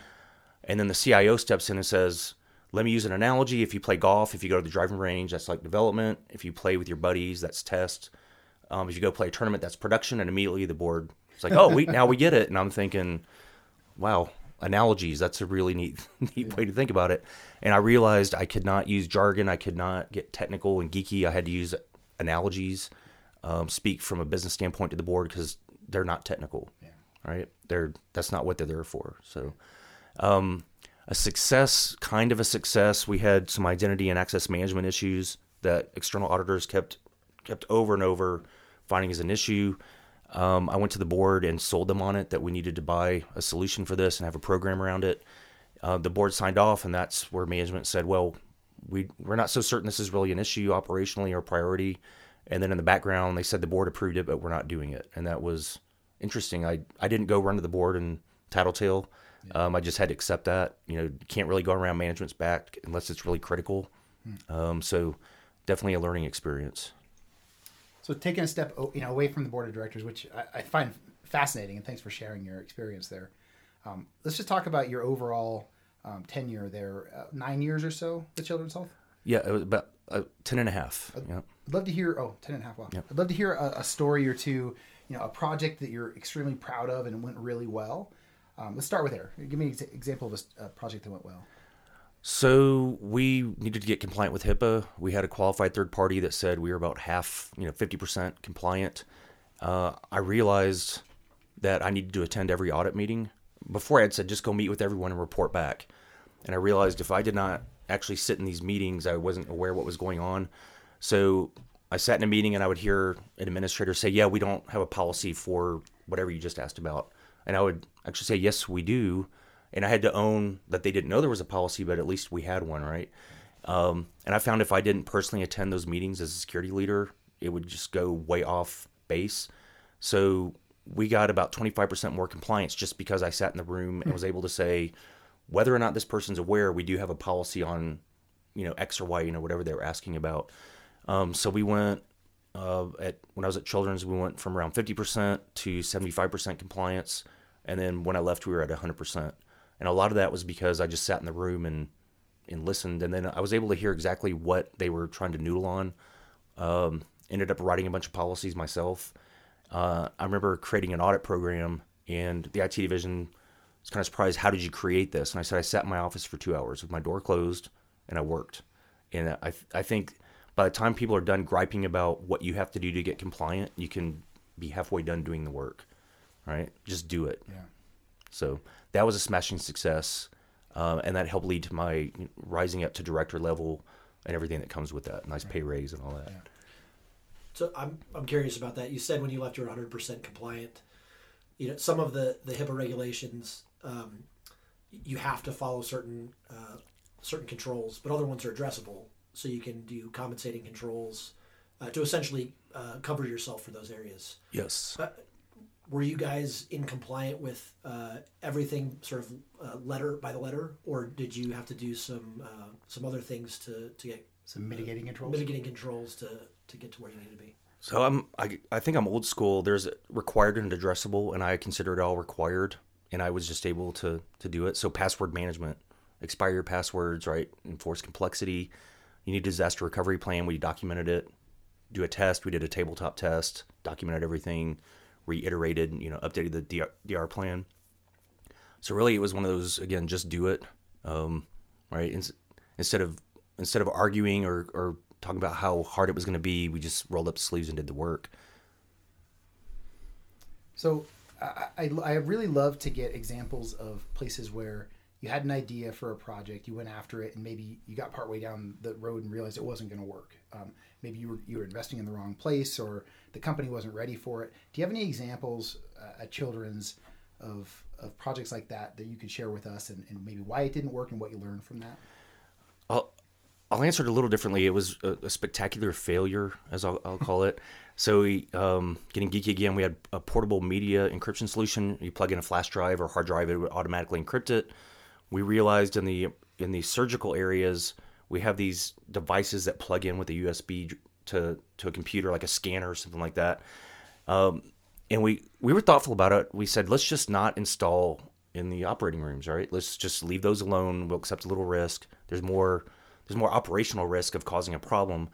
Speaker 5: And then the CIO steps in and says, "Let me use an analogy. If you play golf, if you go to the driving range, that's like development. If you play with your buddies, that's test. Um, if you go play a tournament, that's production." And immediately the board is like, "Oh, we now we get it." And I'm thinking, "Wow, analogies. That's a really neat neat way to think about it. And I realized I could not use jargon. I could not get technical and geeky. I had to use analogies, um, speak from a business standpoint to the board because they're not technical, yeah. right? They're that's not what they're there for. So, um, a success, kind of a success. We had some identity and access management issues that external auditors kept kept over and over finding as an issue. Um, I went to the board and sold them on it that we needed to buy a solution for this and have a program around it. Uh, the board signed off, and that's where management said, "Well, we we're not so certain this is really an issue operationally or priority." And then in the background, they said the board approved it, but we're not doing it, and that was interesting. I I didn't go run to the board and tattletale. Yeah. Um, I just had to accept that. You know, can't really go around management's back unless it's really critical. Hmm. Um, so definitely a learning experience.
Speaker 2: So taking a step, you know, away from the board of directors, which I, I find fascinating, and thanks for sharing your experience there. Um, let's just talk about your overall um, tenure there. Uh, nine years or so with Children's Health.
Speaker 5: Yeah, it was about uh, 10 and a half.
Speaker 2: I'd
Speaker 5: yeah.
Speaker 2: love to hear. Oh, 10 and a half. Wow. I'd love to hear a, a, story or two. You know, a project that you're extremely proud of and went really well. Um, let's start with there. Give me an example of a, a project that went well.
Speaker 5: So we needed to get compliant with HIPAA. We had a qualified third party that said we were about half, you know, 50% compliant. Uh, I realized that I needed to attend every audit meeting. Before I had said just go meet with everyone and report back. And I realized if I did not actually sit in these meetings, I wasn't aware what was going on. So I sat in a meeting and I would hear an administrator say, "Yeah, we don't have a policy for whatever you just asked about." And I would actually say, "Yes, we do." And I had to own that they didn't know there was a policy, but at least we had one, right? Um, and I found if I didn't personally attend those meetings as a security leader, it would just go way off base. So we got about 25% more compliance just because I sat in the room and was able to say whether or not this person's aware, we do have a policy on, you know, X or Y, you know, whatever they were asking about. Um, so we went uh, at when I was at Children's, we went from around 50% to 75% compliance, and then when I left, we were at 100%. And a lot of that was because I just sat in the room and and listened, and then I was able to hear exactly what they were trying to noodle on. Um, ended up writing a bunch of policies myself. Uh, I remember creating an audit program, and the IT division was kind of surprised. How did you create this? And I said I sat in my office for two hours with my door closed, and I worked. And I I think by the time people are done griping about what you have to do to get compliant, you can be halfway done doing the work. Right? Just do it.
Speaker 2: Yeah.
Speaker 5: So that was a smashing success, uh, and that helped lead to my rising up to director level and everything that comes with that. Nice pay raise and all that.
Speaker 6: So I'm I'm curious about that. You said when you left, you're 100 percent compliant. You know, some of the the HIPAA regulations, um, you have to follow certain uh, certain controls, but other ones are addressable. So you can do compensating controls uh, to essentially uh, cover yourself for those areas.
Speaker 5: Yes.
Speaker 6: Were you guys in compliant with uh, everything, sort of uh, letter by the letter, or did you have to do some uh, some other things to to get
Speaker 2: Some mitigating controls.
Speaker 6: mitigating controls to to get to where you need to be?
Speaker 5: So I'm I, I think I'm old school. There's required and addressable, and I consider it all required, and I was just able to to do it. So password management, expire your passwords, right? Enforce complexity. You need a disaster recovery plan. We documented it. Do a test. We did a tabletop test. Documented everything. Reiterated. You know, updated the DR, DR plan. So really, it was one of those again, just do it, um, right? Ins- Instead of instead of arguing or, or talking about how hard it was going to be, we just rolled up sleeves and did the work.
Speaker 2: So I, I really love to get examples of places where you had an idea for a project, you went after it, and maybe you got partway down the road and realized it wasn't going to work. Um, maybe you were you were investing in the wrong place, or the company wasn't ready for it. Do you have any examples uh, at Children's of of projects like that that you could share with us, and, and maybe why it didn't work and what you learned from that?
Speaker 5: I'll, I'll answer it a little differently. It was a, a spectacular failure, as I'll, I'll call it. So, we, um, getting geeky again, we had a portable media encryption solution. You plug in a flash drive or hard drive, it would automatically encrypt it. We realized in the in the surgical areas, we have these devices that plug in with a USB to to a computer, like a scanner or something like that. Um, and we we were thoughtful about it. We said, let's just not install in the operating rooms, right? Let's just leave those alone. We'll accept a little risk. There's more there's more operational risk of causing a problem.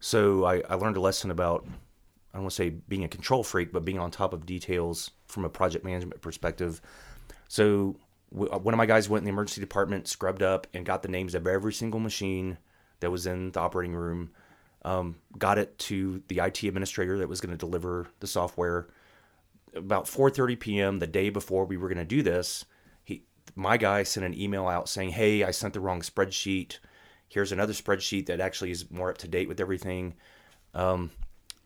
Speaker 5: So I, I learned a lesson about I don't want to say being a control freak, but being on top of details from a project management perspective. So one of my guys went in the emergency department, scrubbed up, and got the names of every single machine that was in the operating room. Um, got it to the IT administrator that was going to deliver the software. About 4:30 p.m. the day before we were going to do this, he my guy sent an email out saying, "Hey, I sent the wrong spreadsheet. Here's another spreadsheet that actually is more up to date with everything." Um,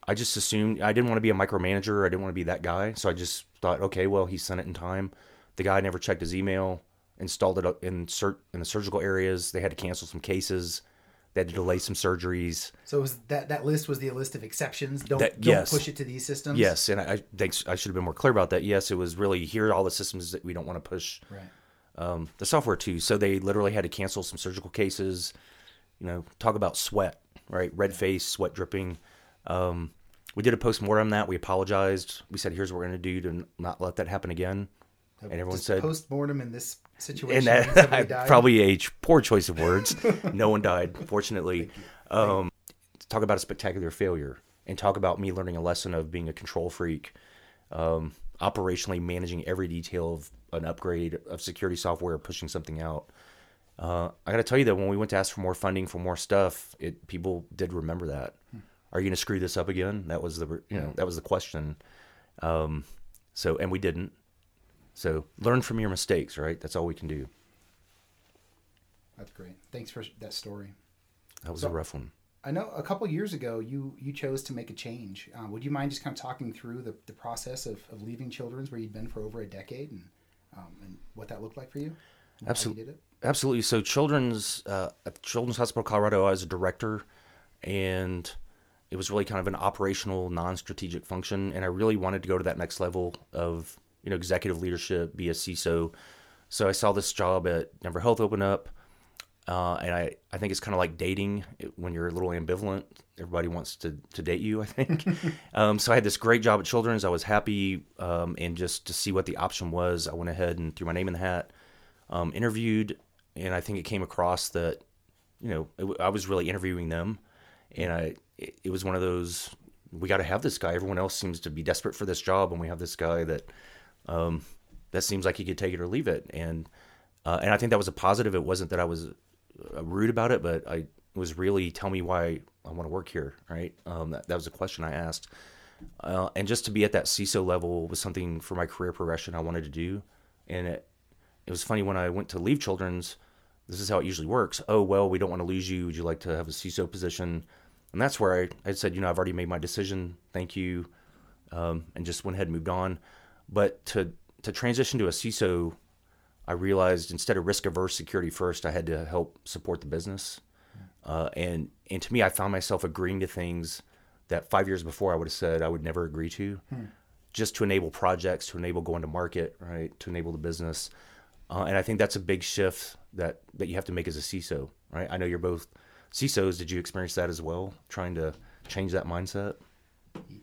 Speaker 5: I just assumed I didn't want to be a micromanager. I didn't want to be that guy. So I just thought, okay, well, he sent it in time. The guy never checked his email. Installed it in cert in the surgical areas. They had to cancel some cases. They had to delay some surgeries.
Speaker 2: So was that that list was the list of exceptions. Don't
Speaker 5: That-
Speaker 2: don't
Speaker 5: yes.
Speaker 2: push it to these systems.
Speaker 5: Yes, and I, I think I should have been more clear about that. Yes, it was really here are all the systems that we don't want to push
Speaker 2: Right.
Speaker 5: um, the software to. So they literally had to cancel some surgical cases. You know, talk about sweat, right? Red face, sweat dripping. Um, we did a post mortem on that. We apologized. We said, "Here's what we're going to do to not let that happen again." And everyone said,
Speaker 2: post mortem in this situation.
Speaker 5: and that
Speaker 2: died?
Speaker 5: probably a poor choice of words. no one died, fortunately. Um, talk about a spectacular failure, and talk about me learning a lesson of being a control freak, um, operationally managing every detail of an upgrade of security software, pushing something out. Uh, I got to tell you that when we went to ask for more funding for more stuff, it people did remember that. Are you going to screw this up again? That was the you know that was the question. Um, so and we didn't. So learn from your mistakes, right? That's all we can do.
Speaker 2: That's great. Thanks for that story.
Speaker 5: That was
Speaker 2: So-
Speaker 5: a rough one.
Speaker 2: I know a couple years ago you you chose to make a change. Uh, would you mind just kind of talking through the, the process of, of leaving Children's where you'd been for over a decade and um, and what that looked like for you? you
Speaker 5: Absolutely.
Speaker 2: it?
Speaker 5: Absolutely. So, children's uh, at Children's Hospital Colorado, I was a director, and it was really kind of an operational, non-strategic function, and I really wanted to go to that next level of you know executive leadership, be a CISO. So I saw this job at Denver Health open up, uh, and I, I think it's kind of like dating when you're a little ambivalent. Everybody wants to, to date you, I think. um, so I had this great job at Children's. I was happy, um, and just to see what the option was, I went ahead and threw my name in the hat, um, interviewed, and I think it came across that, you know, it, I was really interviewing them, and I it, it was one of those we got to have this guy. Everyone else seems to be desperate for this job, and we have this guy that um, that seems like he could take it or leave it. And uh, and I think that was a positive. It wasn't that I was uh, rude about it, but I was really tell me why I want to work here. Right? Um, that, that was a question I asked. Uh, and just to be at that CISO level was something for my career progression I wanted to do. And it it was funny when I went to leave Children's. This is how it usually works. Oh well, we don't want to lose you. Would you like to have a CISO position? And that's where I, I said, you know, I've already made my decision. Thank you. Um, and just went ahead and moved on. But to, to transition to a CISO, I realized instead of risk averse security first, I had to help support the business. Uh, and, and to me, I found myself agreeing to things that five years before I would have said I would never agree to, hmm. just to enable projects, to enable going to market, right, to enable the business. Uh, and I think that's a big shift that, that you have to make as a CISO, right? I know you're both CISOs, did you experience that as well? Trying to change that mindset?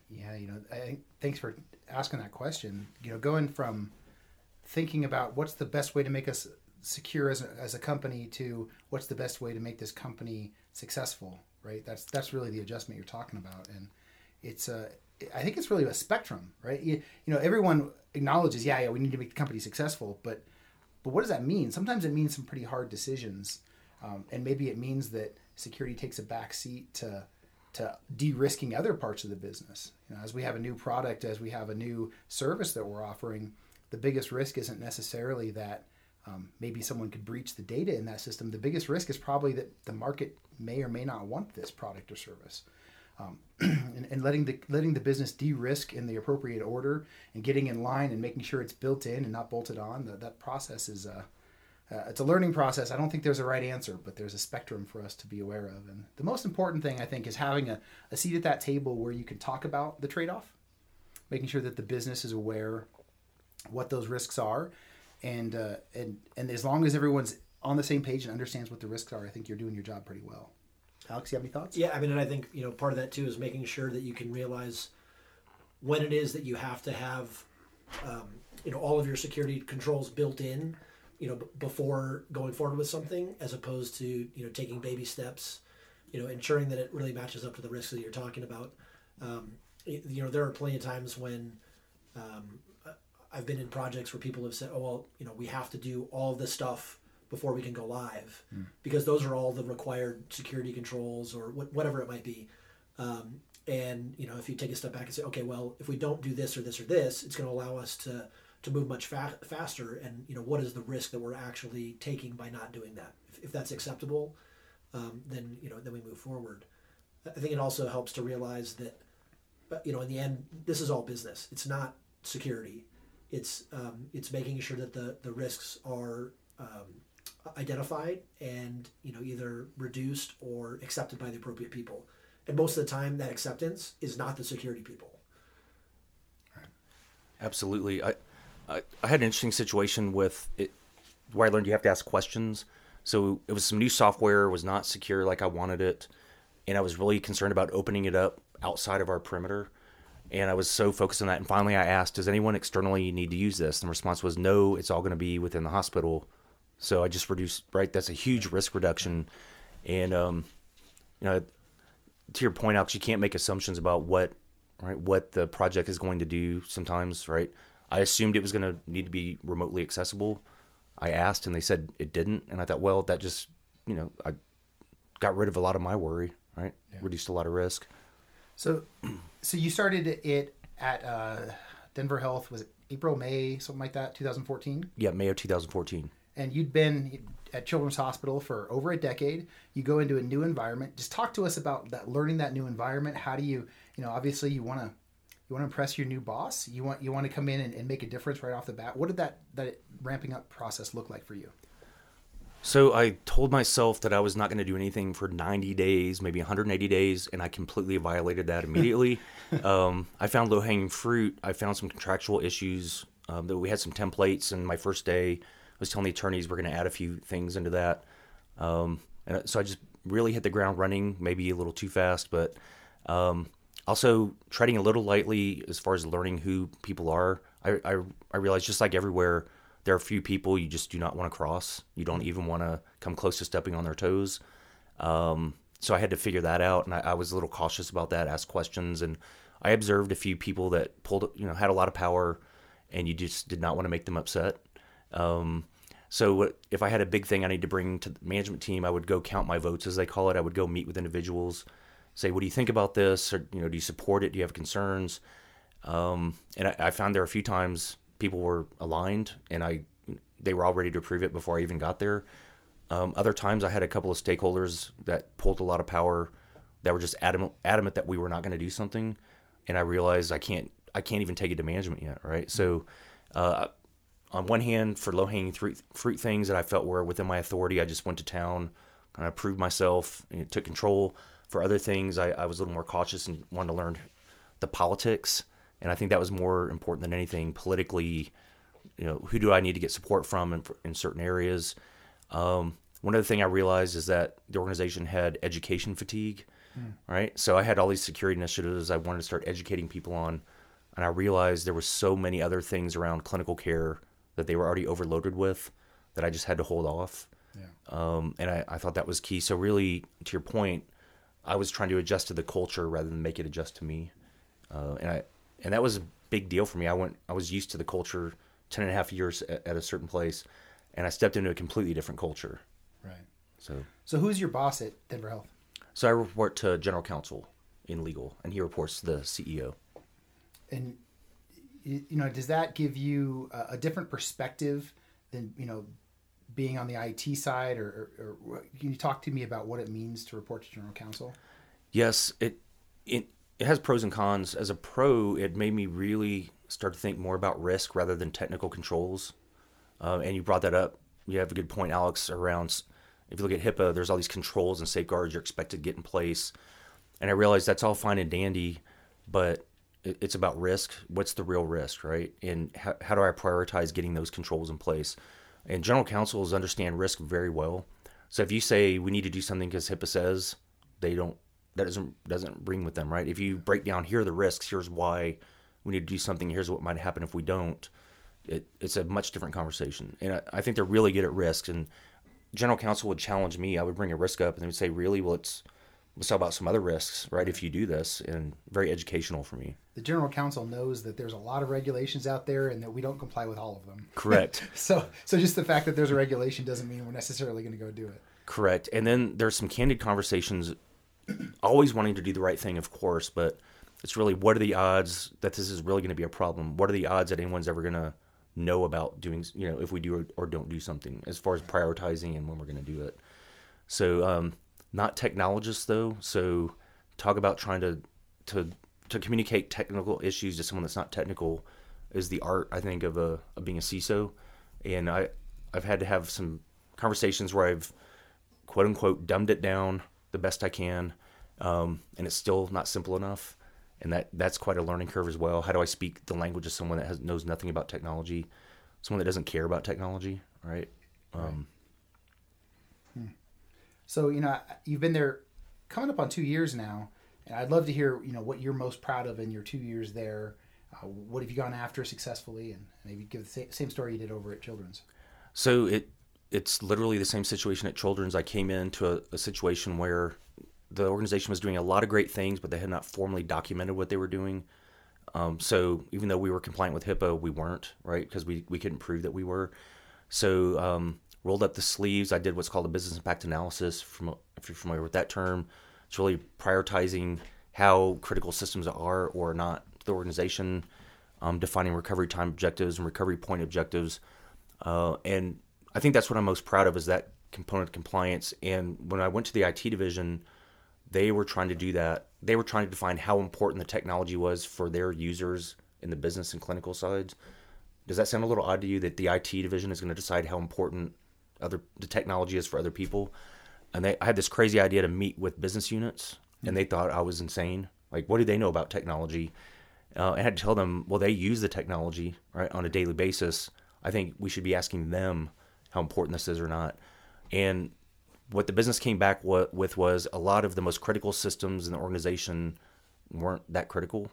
Speaker 2: Yeah, you know, I, thanks for asking that question. You know, going from thinking about what's the best way to make us secure as a, as a company to what's the best way to make this company successful, right? That's that's really the adjustment you're talking about, and it's a. I think it's really a spectrum, right? You, you know, everyone acknowledges, yeah, yeah, we need to make the company successful, but but what does that mean? Sometimes it means some pretty hard decisions, um, and maybe it means that security takes a back seat to to de-risking other parts of the business. You know, as we have a new product, as we have a new service that we're offering, the biggest risk isn't necessarily that um, maybe someone could breach the data in that system. The biggest risk is probably that the market may or may not want this product or service. Um, and, and, letting the letting the business de-risk in the appropriate order and getting in line and making sure it's built in and not bolted on. That that process is uh, uh, it's a learning process. I don't think there's a right answer, but there's a spectrum for us to be aware of. And the most important thing, I think, is having a, a seat at that table where you can talk about the trade off, making sure that the business is aware what those risks are. And, uh, and, and as long as everyone's on the same page and understands what the risks are, I think you're doing your job pretty well. Alex, you have any thoughts?
Speaker 3: Yeah, I mean, and I think you know part of that too is making sure that you can realize when it is that you have to have um, you know all of your security controls built in you know, b- before going forward with something, as opposed to you know taking baby steps, you know, ensuring that it really matches up to the risks that you're talking about. Um, you know, there are plenty of times when um, I've been in projects where people have said, "Oh, well, you know, we have to do all this stuff before we can go live," mm. because those are all the required security controls or wh- whatever it might be. Um, and you know, if you take a step back and say, "Okay, well, if we don't do this or this or this, it's going to allow us to to move much fa- faster and you know what is the risk that we're actually taking by not doing that? If, if that's acceptable um, then you know then we move forward. I think it also helps to realize that uh, you know in the end this is all business. It's not security. It's um, it's making sure that the the risks are um, identified and you know either reduced or accepted by the appropriate people. And most of the time that acceptance is not the security people.
Speaker 5: Absolutely. I, I, had an interesting situation with it where I learned you have to ask questions. So it was some new software, was not secure like I wanted it, and I was really concerned about opening it up outside of our perimeter. And I was so focused on that. And finally, I asked, "Does anyone externally need to use this?" And the response was, "No, it's all going to be within the hospital." So I just reduced. Right, that's a huge risk reduction. And um, you know, to your point, Alex, you can't make assumptions about what right what the project is going to do. Sometimes, right? I assumed it was going to need to be remotely accessible. I asked and they said it didn't, and I thought, well, that just you know, I got rid of a lot of my worry, right? Yeah. Reduced a lot of risk.
Speaker 2: So, so you started it at uh, Denver Health. Was it April, May, something like that, 2014?
Speaker 5: Yeah, May of 2014.
Speaker 2: And you'd been at Children's Hospital for over a decade. You go into a new environment. Just talk to us about that, learning that new environment. How do you, you know, obviously you want to you want to impress your new boss you want you want to come in and, and make a difference right off the bat what did that that ramping up process look like for you
Speaker 5: So I told myself that I was not going to do anything for 90 days, maybe 180 days, and I completely violated that immediately. um, I found low hanging fruit. I found some contractual issues. Um, that we had some templates, and my first day, I was telling the attorneys we're going to add a few things into that. Um, and so I just really hit the ground running, maybe a little too fast, but um, also treading a little lightly as far as learning who people are. I, I, I realized just like everywhere, there are a few people you just do not want to cross. You don't even want to come close to stepping on their toes. Um, so I had to figure that out, and I, I was a little cautious about that. Ask questions, and I observed a few people that pulled, you know, had a lot of power, and you just did not want to make them upset. Um, so if I had a big thing I need to bring to the management team, I would go count my votes, as they call it. I would go meet with individuals, say, "What do you think about this? Or you know, do you support it? Do you have concerns?" Um, and I, I, found there a few times people were aligned, and I they were all ready to approve it before I even got there. Um, other times, I had a couple of stakeholders that pulled a lot of power that were just adamant, adamant that we were not going to do something, and I realized I can't I can't even take it to management yet, right? So. Uh, on one hand, for low hanging fruit, fruit things that I felt were within my authority, I just went to town, kind of proved myself, and took control. For other things, I, I was a little more cautious and wanted to learn the politics. And I think that was more important than anything politically. You know, who do I need to get support from in, in certain areas? Um, one other thing I realized is that the organization had education fatigue, mm. right? So I had all these security initiatives I wanted to start educating people on, and I realized there were so many other things around clinical care that they were already overloaded with that I just had to hold off. Yeah. Um, and I, I thought that was key. So really, to your point, I was trying to adjust to the culture rather than make it adjust to me. Uh, and I and that was a big deal for me. I went I was used to the culture ten and a half years at, at a certain place, and I stepped into a completely different culture.
Speaker 2: Right.
Speaker 5: So
Speaker 2: so who's your boss at Denver Health?
Speaker 5: So I report to general counsel in legal, and he reports to the CEO.
Speaker 2: And you know, does that give you a, a different perspective than you know being on the IT side, or, or, or, can you talk to me about what it means to report to general counsel?
Speaker 5: Yes, it it it has pros and cons. As a pro, it made me really start to think more about risk rather than technical controls. Uh, and you brought that up. You have a good point, Alex. Around if you look at HIPAA, there's all these controls and safeguards you're expected to get in place, and I realized that's all fine and dandy, but it's about risk. What's the real risk, right? And how do I prioritize getting those controls in place? And general counsels understand risk very well. So if you say we need to do something because HIPAA says, they don't. That doesn't doesn't ring with them, right? If you break down here are the risks, here's why we need to do something. Here's what might happen if we don't. It, it's a much different conversation, and I, I think they're really good at risk. And general counsel would challenge me. I would bring a risk up, and they would say, "Really? Well, it's let's talk about some other risks, right? If you do this, and very educational for me.
Speaker 2: The general counsel knows that there's a lot of regulations out there, and that we don't comply with all of them.
Speaker 5: Correct.
Speaker 2: so, so just the fact that there's a regulation doesn't mean we're necessarily going to go do it.
Speaker 5: Correct. And then there's some candid conversations, always wanting to do the right thing, of course, but it's really what are the odds that this is really going to be a problem? What are the odds that anyone's ever going to know about doing, you know, if we do or, or don't do something as far as prioritizing and when we're going to do it? So, um, not technologists though. So talk about trying to to to communicate technical issues to someone that's not technical is the art I think of a of being a CISO, and I I've had to have some conversations where I've quote unquote dumbed it down the best I can, um, and it's still not simple enough, and that that's quite a learning curve as well. How do I speak the language of someone that has, knows nothing about technology, someone that doesn't care about technology, right? Um,
Speaker 2: so you know, you've been there coming up on two years now, and I'd love to hear you know what you're most proud of in your two years there. Uh, what have you gone after successfully, and maybe give the same story you did over at Children's.
Speaker 5: So it it's literally the same situation at Children's. I came into a, a situation where the organization was doing a lot of great things, but they had not formally documented what they were doing. Um, so even though we were compliant with HIPAA, we weren't right because we we couldn't prove that we were. So um, rolled up the sleeves. I did what's called a business impact analysis. From if you're familiar with that term, it's really prioritizing how critical systems are or not the organization, um, defining recovery time objectives and recovery point objectives, uh, and I think that's what I'm most proud of is that component compliance. And when I went to the IT division, they were trying to do that. They were trying to define how important the technology was for their users in the business and clinical sides. Does that sound a little odd to you that the IT division is going to decide how important other the technology is for other people. And they I had this crazy idea to meet with business units, and they thought I was insane. Like, what do they know about technology? Uh, I had to tell them, well, they use the technology right on a daily basis. I think we should be asking them how important this is or not. And what the business came back with was a lot of the most critical systems in the organization weren't that critical,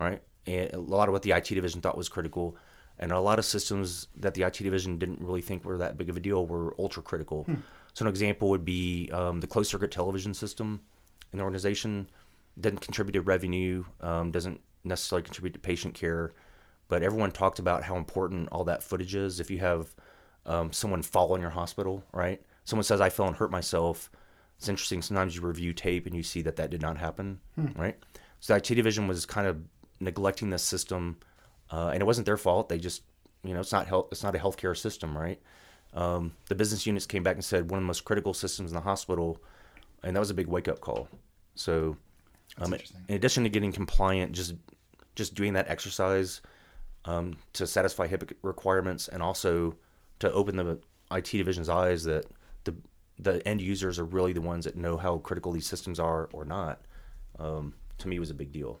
Speaker 5: right? And a lot of what the IT division thought was critical, and a lot of systems that the IT division didn't really think were that big of a deal were ultra critical. So an example would be um, the closed circuit television system in the organization doesn't contribute to revenue, um, doesn't necessarily contribute to patient care, but everyone talked about how important all that footage is. If you have um, someone fall in your hospital, right? Someone says, I fell and hurt myself. It's interesting. Sometimes you review tape and you see that that did not happen, right? So the IT division was kind of neglecting this system, uh, and it wasn't their fault. They just, you know, it's not health, it's not a healthcare system, right? Um, the business units came back and said one of the most critical systems in the hospital, and that was a big wake up call. So, um, in addition to getting compliant, just just doing that exercise um, to satisfy HIPAA requirements, and also to open the IT division's eyes that the the end users are really the ones that know how critical these systems are or not. Um, to me, was a big deal,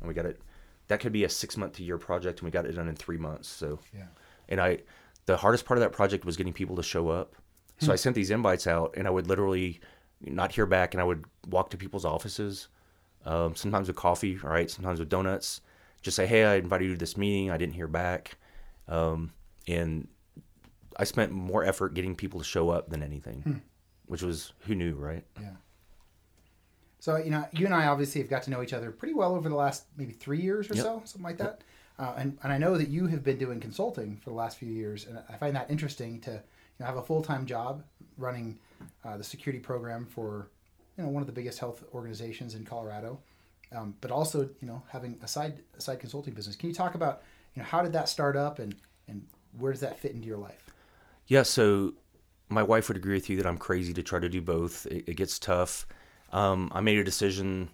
Speaker 5: and we got it. That could be a six month to year project, and we got it done in three months. So,
Speaker 2: Yeah.
Speaker 5: and I, the hardest part of that project was getting people to show up. So I sent these invites out, and I would literally not hear back, and I would walk to people's offices, um, sometimes with coffee, all right, sometimes with donuts. Just say, hey, I invited you to this meeting. I didn't hear back, um, and I spent more effort getting people to show up than anything, which was who knew, right?
Speaker 2: Yeah. So you know, you and I obviously have got to know each other pretty well over the last maybe three years or
Speaker 5: Yep.
Speaker 2: so, something like that. Uh, and and I know that you have been doing consulting for the last few years, and I find that interesting to you know have a full time job running uh, the security program for you know one of the biggest health organizations in Colorado, um, but also you know having a side a side consulting business. Can you talk about you know how did that start up and and where does that fit into your life?
Speaker 5: Yeah, so my wife would agree with you that I'm crazy to try to do both. It, it gets tough. Um, I made a decision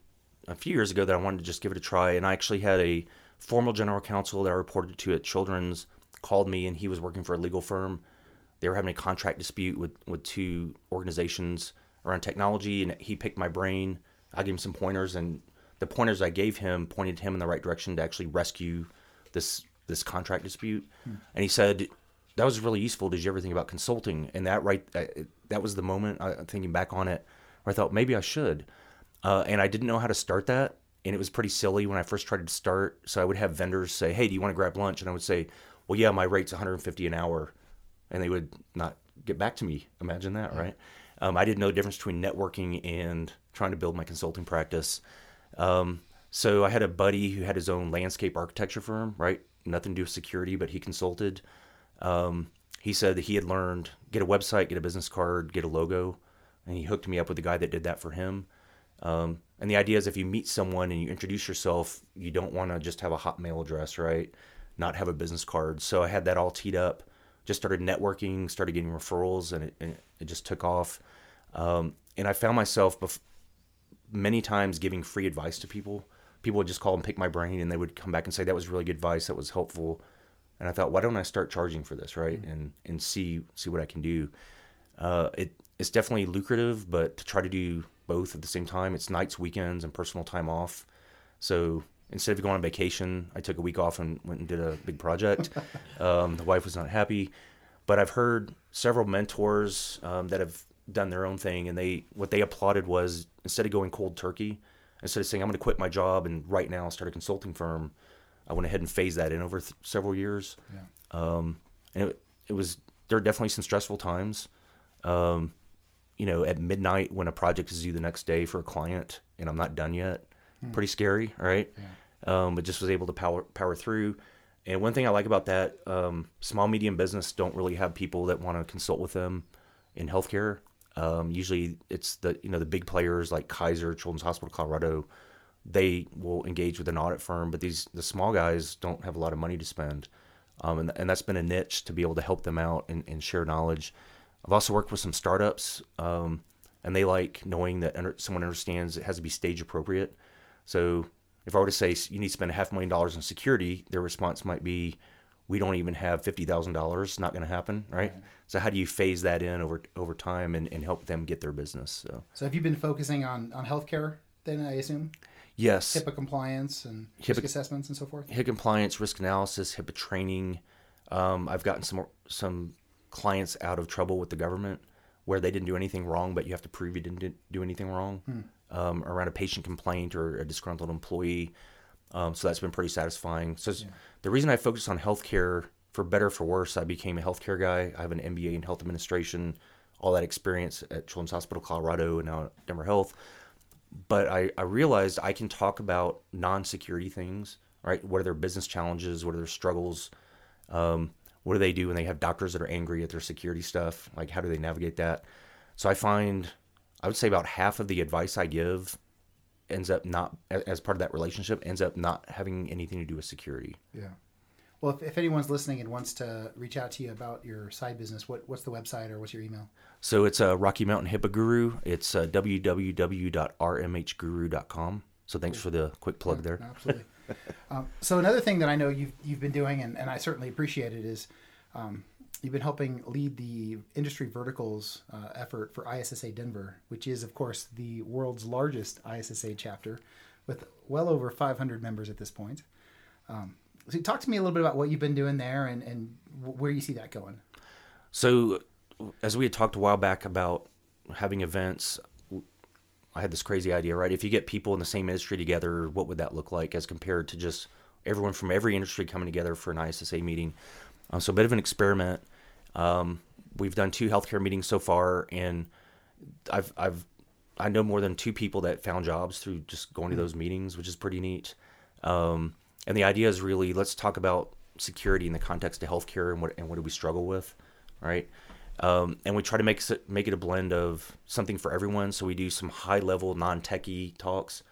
Speaker 5: a few years ago that I wanted to just give it a try, and I actually had a formal general counsel that I reported to at Children's called me, and he was working for a legal firm. They were having a contract dispute with with two organizations around technology, and he picked my brain. I gave him some pointers, and the pointers I gave him pointed him in the right direction to actually rescue this this contract dispute. And he said, "That was really useful. Did you ever think about consulting?" And that right, that was the moment. I, thinking back on it, where I thought maybe I should. Uh, and I didn't know how to start that, and it was pretty silly when I first tried to start. So I would have vendors say, "Hey, do you want to grab lunch?" And I would say, "Well, yeah, my rate's 150 an hour," and they would not get back to me. Imagine that, right? Um, I didn't know the difference between networking and trying to build my consulting practice. Um, so I had a buddy who had his own landscape architecture firm, right? Nothing to do with security, but he consulted. Um, he said that he had learned get a website, get a business card, get a logo, and he hooked me up with the guy that did that for him. Um, and the idea is if you meet someone and you introduce yourself, you don't want to just have a Hotmail address, right? Not have a business card. So I had that all teed up. Just started networking, started getting referrals, and it, and it just took off. Um, and I found myself bef- many times giving free advice to people. People would just call and pick my brain, and they would come back and say that was really good advice, that was helpful. And I thought, why don't I start charging for this, right? And and see see what I can do. Uh, it it's definitely lucrative, but to try to do both at the same time, it's nights, weekends, and personal time off. So instead of going on vacation, I took a week off and went and did a big project. um, the wife was not happy, but I've heard several mentors um, that have done their own thing, and they what they applauded was instead of going cold turkey, instead of saying I'm going to quit my job and right now start a consulting firm, I went ahead and phased that in over th- several years. Um, and it, it was there are definitely some stressful times. Um, you know, at midnight when a project is due the next day for a client and I'm not done yet, pretty scary, right? Um, but just was able to power power through. And one thing I like about that, um, small medium business don't really have people that want to consult with them in healthcare. Um, usually, it's the you know the big players like Kaiser, Children's Hospital Colorado. They will engage with an audit firm, but these the small guys don't have a lot of money to spend, um, and and that's been a niche to be able to help them out and, and share knowledge. I've also worked with some startups, um, and they like knowing that under, someone understands it has to be stage appropriate. So if I were to say you need to spend a half million dollars in security, their response might be, we don't even have fifty thousand dollars. Not going to happen, right? So how do you phase that in over over time and, and help them get their business? So
Speaker 2: So have you been focusing on on healthcare then? I assume
Speaker 5: yes,
Speaker 2: HIPAA compliance and
Speaker 5: HIPAA-
Speaker 2: risk assessments and so forth.
Speaker 5: HIPAA compliance, risk analysis, HIPAA training. Um, I've gotten some some clients out of trouble with the government where they didn't do anything wrong, but you have to prove you didn't do anything wrong um, around a patient complaint or a disgruntled employee. Um, so that's been pretty satisfying. So s- the reason I focus on healthcare, for better or for worse, I became a healthcare guy. I have an MBA in health administration, all that experience at Children's Hospital Colorado and now at Denver Health but I, I realized I can talk about non-security things, right? What are their business challenges? What are their struggles? Um, what do they do when they have doctors that are angry at their security stuff? Like, how do they navigate that? So I find, I would say about half of the advice I give ends up not, as part of that relationship, ends up not having anything to do with security.
Speaker 2: Yeah. Well, if, if anyone's listening and wants to reach out to you about your side business, what what's the website or what's your email?
Speaker 5: So it's a Rocky Mountain HIPAA Guru. It's uh, www.rmhguru.com. So thanks for the quick plug there.
Speaker 2: Absolutely. um, so another thing that I know you've you've been doing, and, and I certainly appreciate it, is um, you've been helping lead the industry verticals uh, effort for ISSA Denver, which is of course the world's largest ISSA chapter, with well over 500 members at this point. Um, so talk to me a little bit about what you've been doing there and, and where you see that going.
Speaker 5: So, as we had talked a while back about having events, I had this crazy idea, right? If you get people in the same industry together, what would that look like as compared to just everyone from every industry coming together for an ISSA meeting? Um, so, a bit of an experiment. Um, we've done two healthcare meetings so far, and I've I've I know more than two people that found jobs through just going to those meetings, which is pretty neat. Um, and the idea is really let's talk about security in the context of healthcare and what and what do we struggle with, right? Um, and we try to make it make it a blend of something for everyone. So we do some high level non techie talks,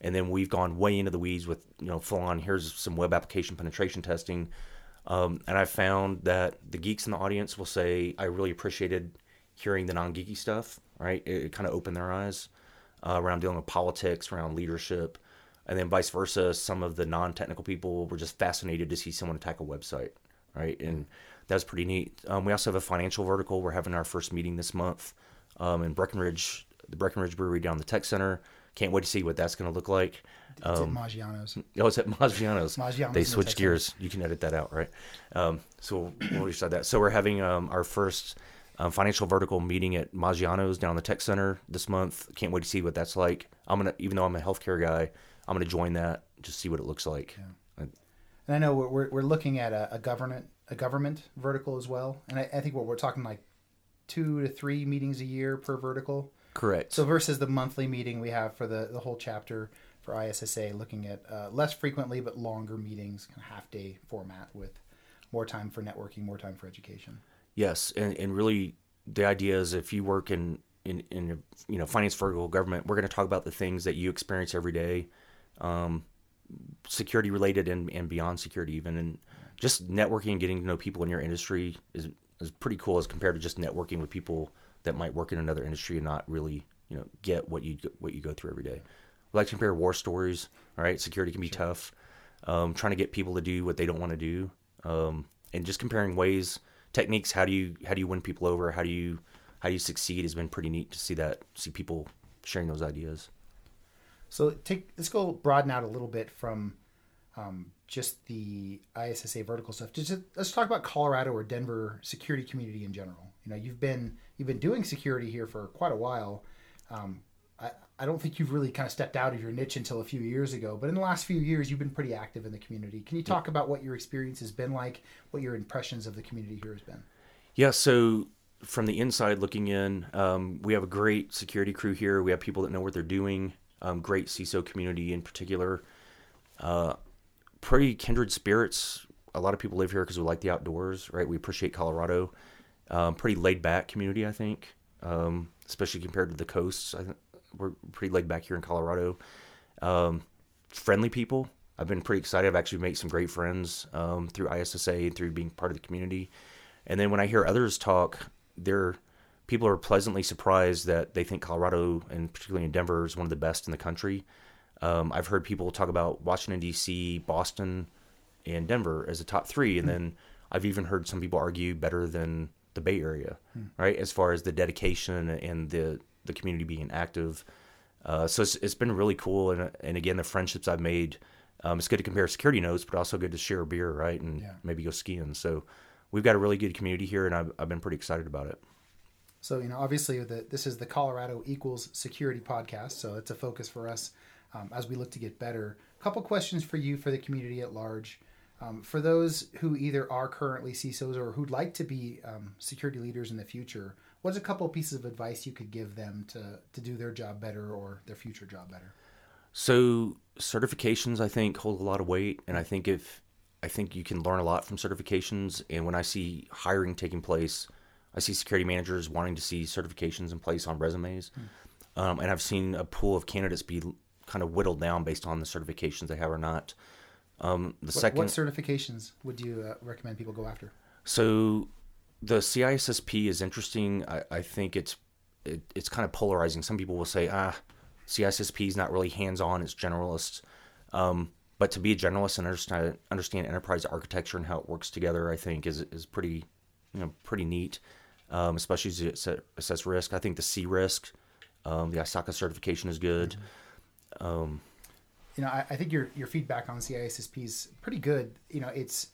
Speaker 5: and then we've gone way into the weeds with you know full on. Here's some web application penetration testing, um, and I found that the geeks in the audience will say I really appreciated hearing the non geeky stuff. Right, it, it kind of opened their eyes uh, around dealing with politics, around leadership, and then vice versa. Some of the non technical people were just fascinated to see someone attack a website. Right, and that's pretty neat. Um, we also have a financial vertical. We're having our first meeting this month um, in Breckenridge, the Breckenridge Brewery down the Tech Center. Can't wait to see what that's going to look like.
Speaker 2: It's at Maggiano's.
Speaker 5: Oh, it's at Maggiano's.
Speaker 2: Maggiano's
Speaker 5: they
Speaker 2: the
Speaker 5: switched
Speaker 2: Tech
Speaker 5: gears. You can edit that out, right? Um, so we'll, decide that. So we're having um, our first um, financial vertical meeting at Maggiano's down the Tech Center this month. Can't wait to see what that's like. I'm gonna, even though I'm a healthcare guy, I'm gonna join that just see what it looks like. Uh,
Speaker 2: And I know we're, we're, we're looking at a, a government a government vertical as well. And I, I think what we're talking like two to three meetings a year per vertical.
Speaker 5: correct.
Speaker 2: So versus the monthly meeting we have for the, the whole chapter for ISSA, looking at uh, less frequently but longer meetings, kind of half day format with more time for networking, more time for education.
Speaker 5: Yes, and, and really the idea is if you work in in, in you know finance vertical government, we're going to talk about the things that you experience every day, um, security related and, and beyond security even, and just networking and getting to know people in your industry is is pretty cool as compared to just networking with people that might work in another industry and not really you know get what you what you go through every day. We like to compare war stories. All right, security can be tough. Um, trying to get people to do what they don't want to do, um, and just comparing ways, techniques. How do you how do you win people over? How do you how do you succeed? Has been pretty neat to see that see people sharing those ideas.
Speaker 2: So take let's go broaden out a little bit from um, just the ISSA vertical stuff. Just let's talk about Colorado or Denver security community in general. You know, you've been you've been doing security here for quite a while. Um, I, I don't think you've really kind of stepped out of your niche until a few years ago, but in the last few years, you've been pretty active in the community. Can you talk about what your experience has been like, what your impressions of the community here has been?
Speaker 5: Yeah, so from the inside looking in, um, we have a great security crew here. We have people that know what they're doing. Um, great CISO community in particular. Uh, pretty kindred spirits. A lot of people live here because we like the outdoors, right? We appreciate Colorado. Um, pretty laid back community, I think, um, especially compared to the coasts. I think we're pretty laid back here in Colorado. Um, friendly people. I've been pretty excited. I've actually made some great friends um, through ISSA and through being part of the community. And then when I hear others talk, they're people are pleasantly surprised that they think Colorado and particularly in Denver is one of the best in the country. Um, I've heard people talk about Washington D.C., Boston, and Denver as the top three, and then I've even heard some people argue better than the Bay Area, right? As far as the dedication and the the community being active. Uh, so it's, it's been really cool, and and again the friendships I've made. Um, it's good to compare security notes, but also good to share a beer, right? And
Speaker 2: Yeah.
Speaker 5: maybe go skiing. So we've got a really good community here, and I've, I've been pretty excited about it.
Speaker 2: So you know, obviously, the, this is the Colorado Equals Security podcast, so it's a focus for us um, as we look to get better. A couple questions for you for the community at large. Um, for those who either are currently CISOs or who'd like to be um, security leaders in the future, what's a couple pieces of advice you could give them to to do their job better or their future job better?
Speaker 5: So certifications, I think, hold a lot of weight, and I think if I think you can learn a lot from certifications. And when I see hiring taking place, I see security managers wanting to see certifications in place on resumes, um, and I've seen a pool of candidates be kind of whittled down based on the certifications they have or not. Um, the
Speaker 2: What,
Speaker 5: second,
Speaker 2: what certifications would you uh, recommend people go after?
Speaker 5: So the CISSP is interesting. I, I think it's it, it's kind of polarizing. Some people will say, ah, CISSP is not really hands on; it's generalist. Um, but to be a generalist and understand understand enterprise architecture and how it works together, I think is is pretty you know pretty neat. Um, especially as you assess, assess risk. I think the CRISC, um, the ISACA certification is good.
Speaker 2: You know, I, I think your your feedback on CISSP is pretty good. You know, it's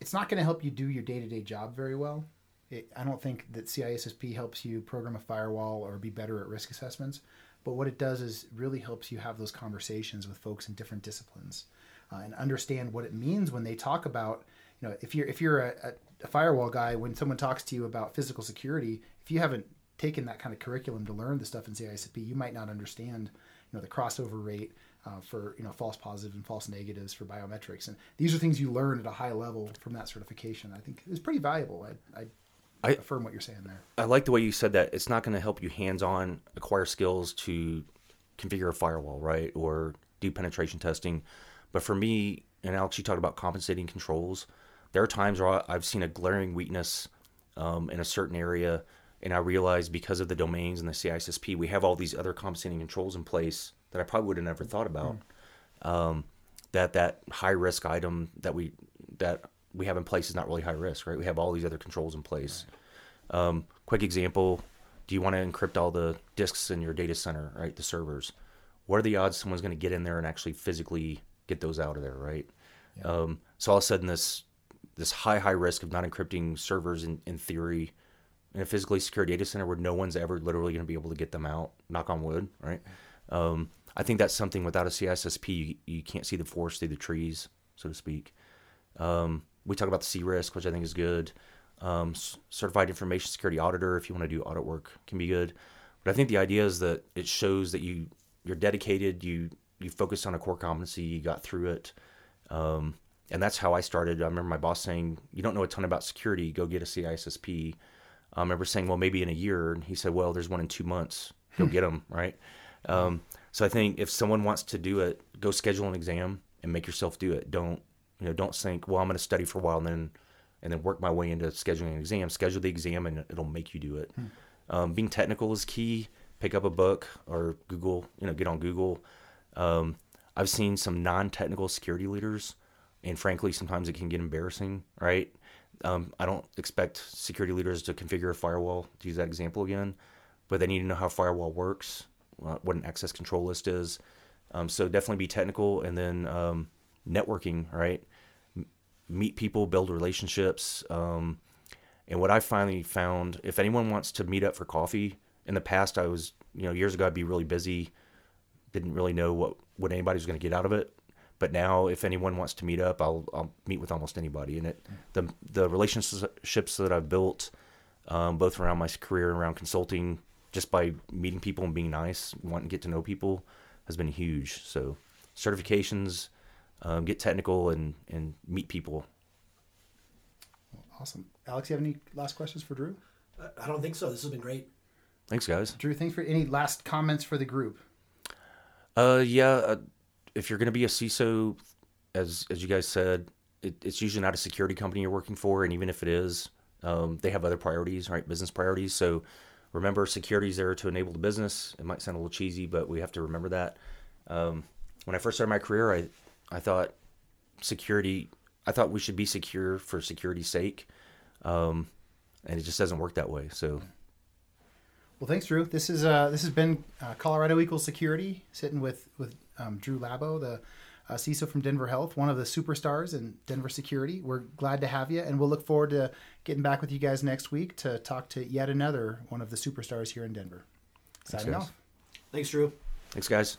Speaker 2: it's not going to help you do your day to day job very well. It, I don't think that CISSP helps you program a firewall or be better at risk assessments. But what it does is really helps you have those conversations with folks in different disciplines uh, and understand what it means when they talk about. You know, if you're if you're a, a, firewall guy, when someone talks to you about physical security, if you haven't taken that kind of curriculum to learn the stuff in CISSP, you might not understand, know, the crossover rate uh, for you know false positives and false negatives for biometrics, and these are things you learn at a high level from that certification. I think is pretty valuable. I, I,
Speaker 5: I-
Speaker 2: affirm what you're saying there.
Speaker 5: I like the way you said that. It's not going to help you hands on acquire skills to configure a firewall, right? Or do penetration testing. But for me, and Alex, you talked about compensating controls. There are times where I've seen a glaring weakness um, in a certain area, and I realized because of the domains and the CISSP, we have all these other compensating controls in place that I probably would have never thought about. Um, that that high risk item that we that we have in place is not really high risk, right? We have all these other controls in place. Um, quick example: Do you want to encrypt all the disks in your data center, right? The servers. What are the odds someone's going to get in there and actually physically get those out of there, right? Um, so all of a sudden, this this high high risk of not encrypting servers in, in theory in a physically secure data center where no one's ever literally going to be able to get them out. Knock on wood, right? Um, I think that's something without a CISSP, you, you can't see the forest through the trees, so to speak. Um, we talk about the CRISC, which I think is good. Um, certified information security auditor, if you want to do audit work, can be good. But I think the idea is that it shows that you you're dedicated, you you focus on a core competency, you got through it, um, and that's how I started. I remember my boss saying, "You don't know a ton about security, go get a CISSP." I remember saying, "Well, maybe in a year," and he said, "Well, there's one in two months. Go get them." Right. Um, so I think if someone wants to do it, go schedule an exam and make yourself do it. Don't you know? Don't think, "Well, I'm going to study for a while and then and then work my way into scheduling an exam." Schedule the exam and it'll make you do it. Um, being technical is key. Pick up a book or Google. You know, get on Google. Um, I've seen some non-technical security leaders, and frankly, sometimes it can get embarrassing. Right? Um, I don't expect security leaders to configure a firewall. To use that example again, but they need to know how firewall works, uh, what an access control list is. Um, so definitely be technical, and then um, networking. Right? M- meet people, build relationships. Um, and what I finally found, if anyone wants to meet up for coffee, in the past I was, you know, years ago I'd be really busy, didn't really know what what anybody was going to get out of it. But now, if anyone wants to meet up, I'll I'll meet with almost anybody. And it the the relationships that I've built, um, both around my career and around consulting, just by meeting people and being nice, wanting to get to know people, has been huge. So certifications, um, get technical and and meet people.
Speaker 2: Awesome, Alex. You have any last questions for Drew?
Speaker 6: I- I don't think so. This has been great.
Speaker 5: Thanks, guys.
Speaker 2: Drew, thanks for any last comments for the group.
Speaker 5: Uh, yeah. Uh, if you're going to be a CISO, as as you guys said, it, it's usually not a security company you're working for, and even if it is, um, they have other priorities, right? Business priorities. So remember, security is there to enable the business. It might sound a little cheesy, but we have to remember that. Um, when I first started my career, I I thought security I thought we should be secure for security's sake, um, and it just doesn't work that way. So
Speaker 2: Well, thanks, Drew. This is uh, this has been uh, Colorado Equals Security, sitting with with um, Drew Labo, the uh, CISO from Denver Health, one of the superstars in Denver security. We're glad to have you, and we'll look forward to getting back with you guys next week to talk to yet another one of the superstars here in Denver. Signing
Speaker 5: guys.
Speaker 2: off.
Speaker 6: Thanks, Drew.
Speaker 5: thanks, guys.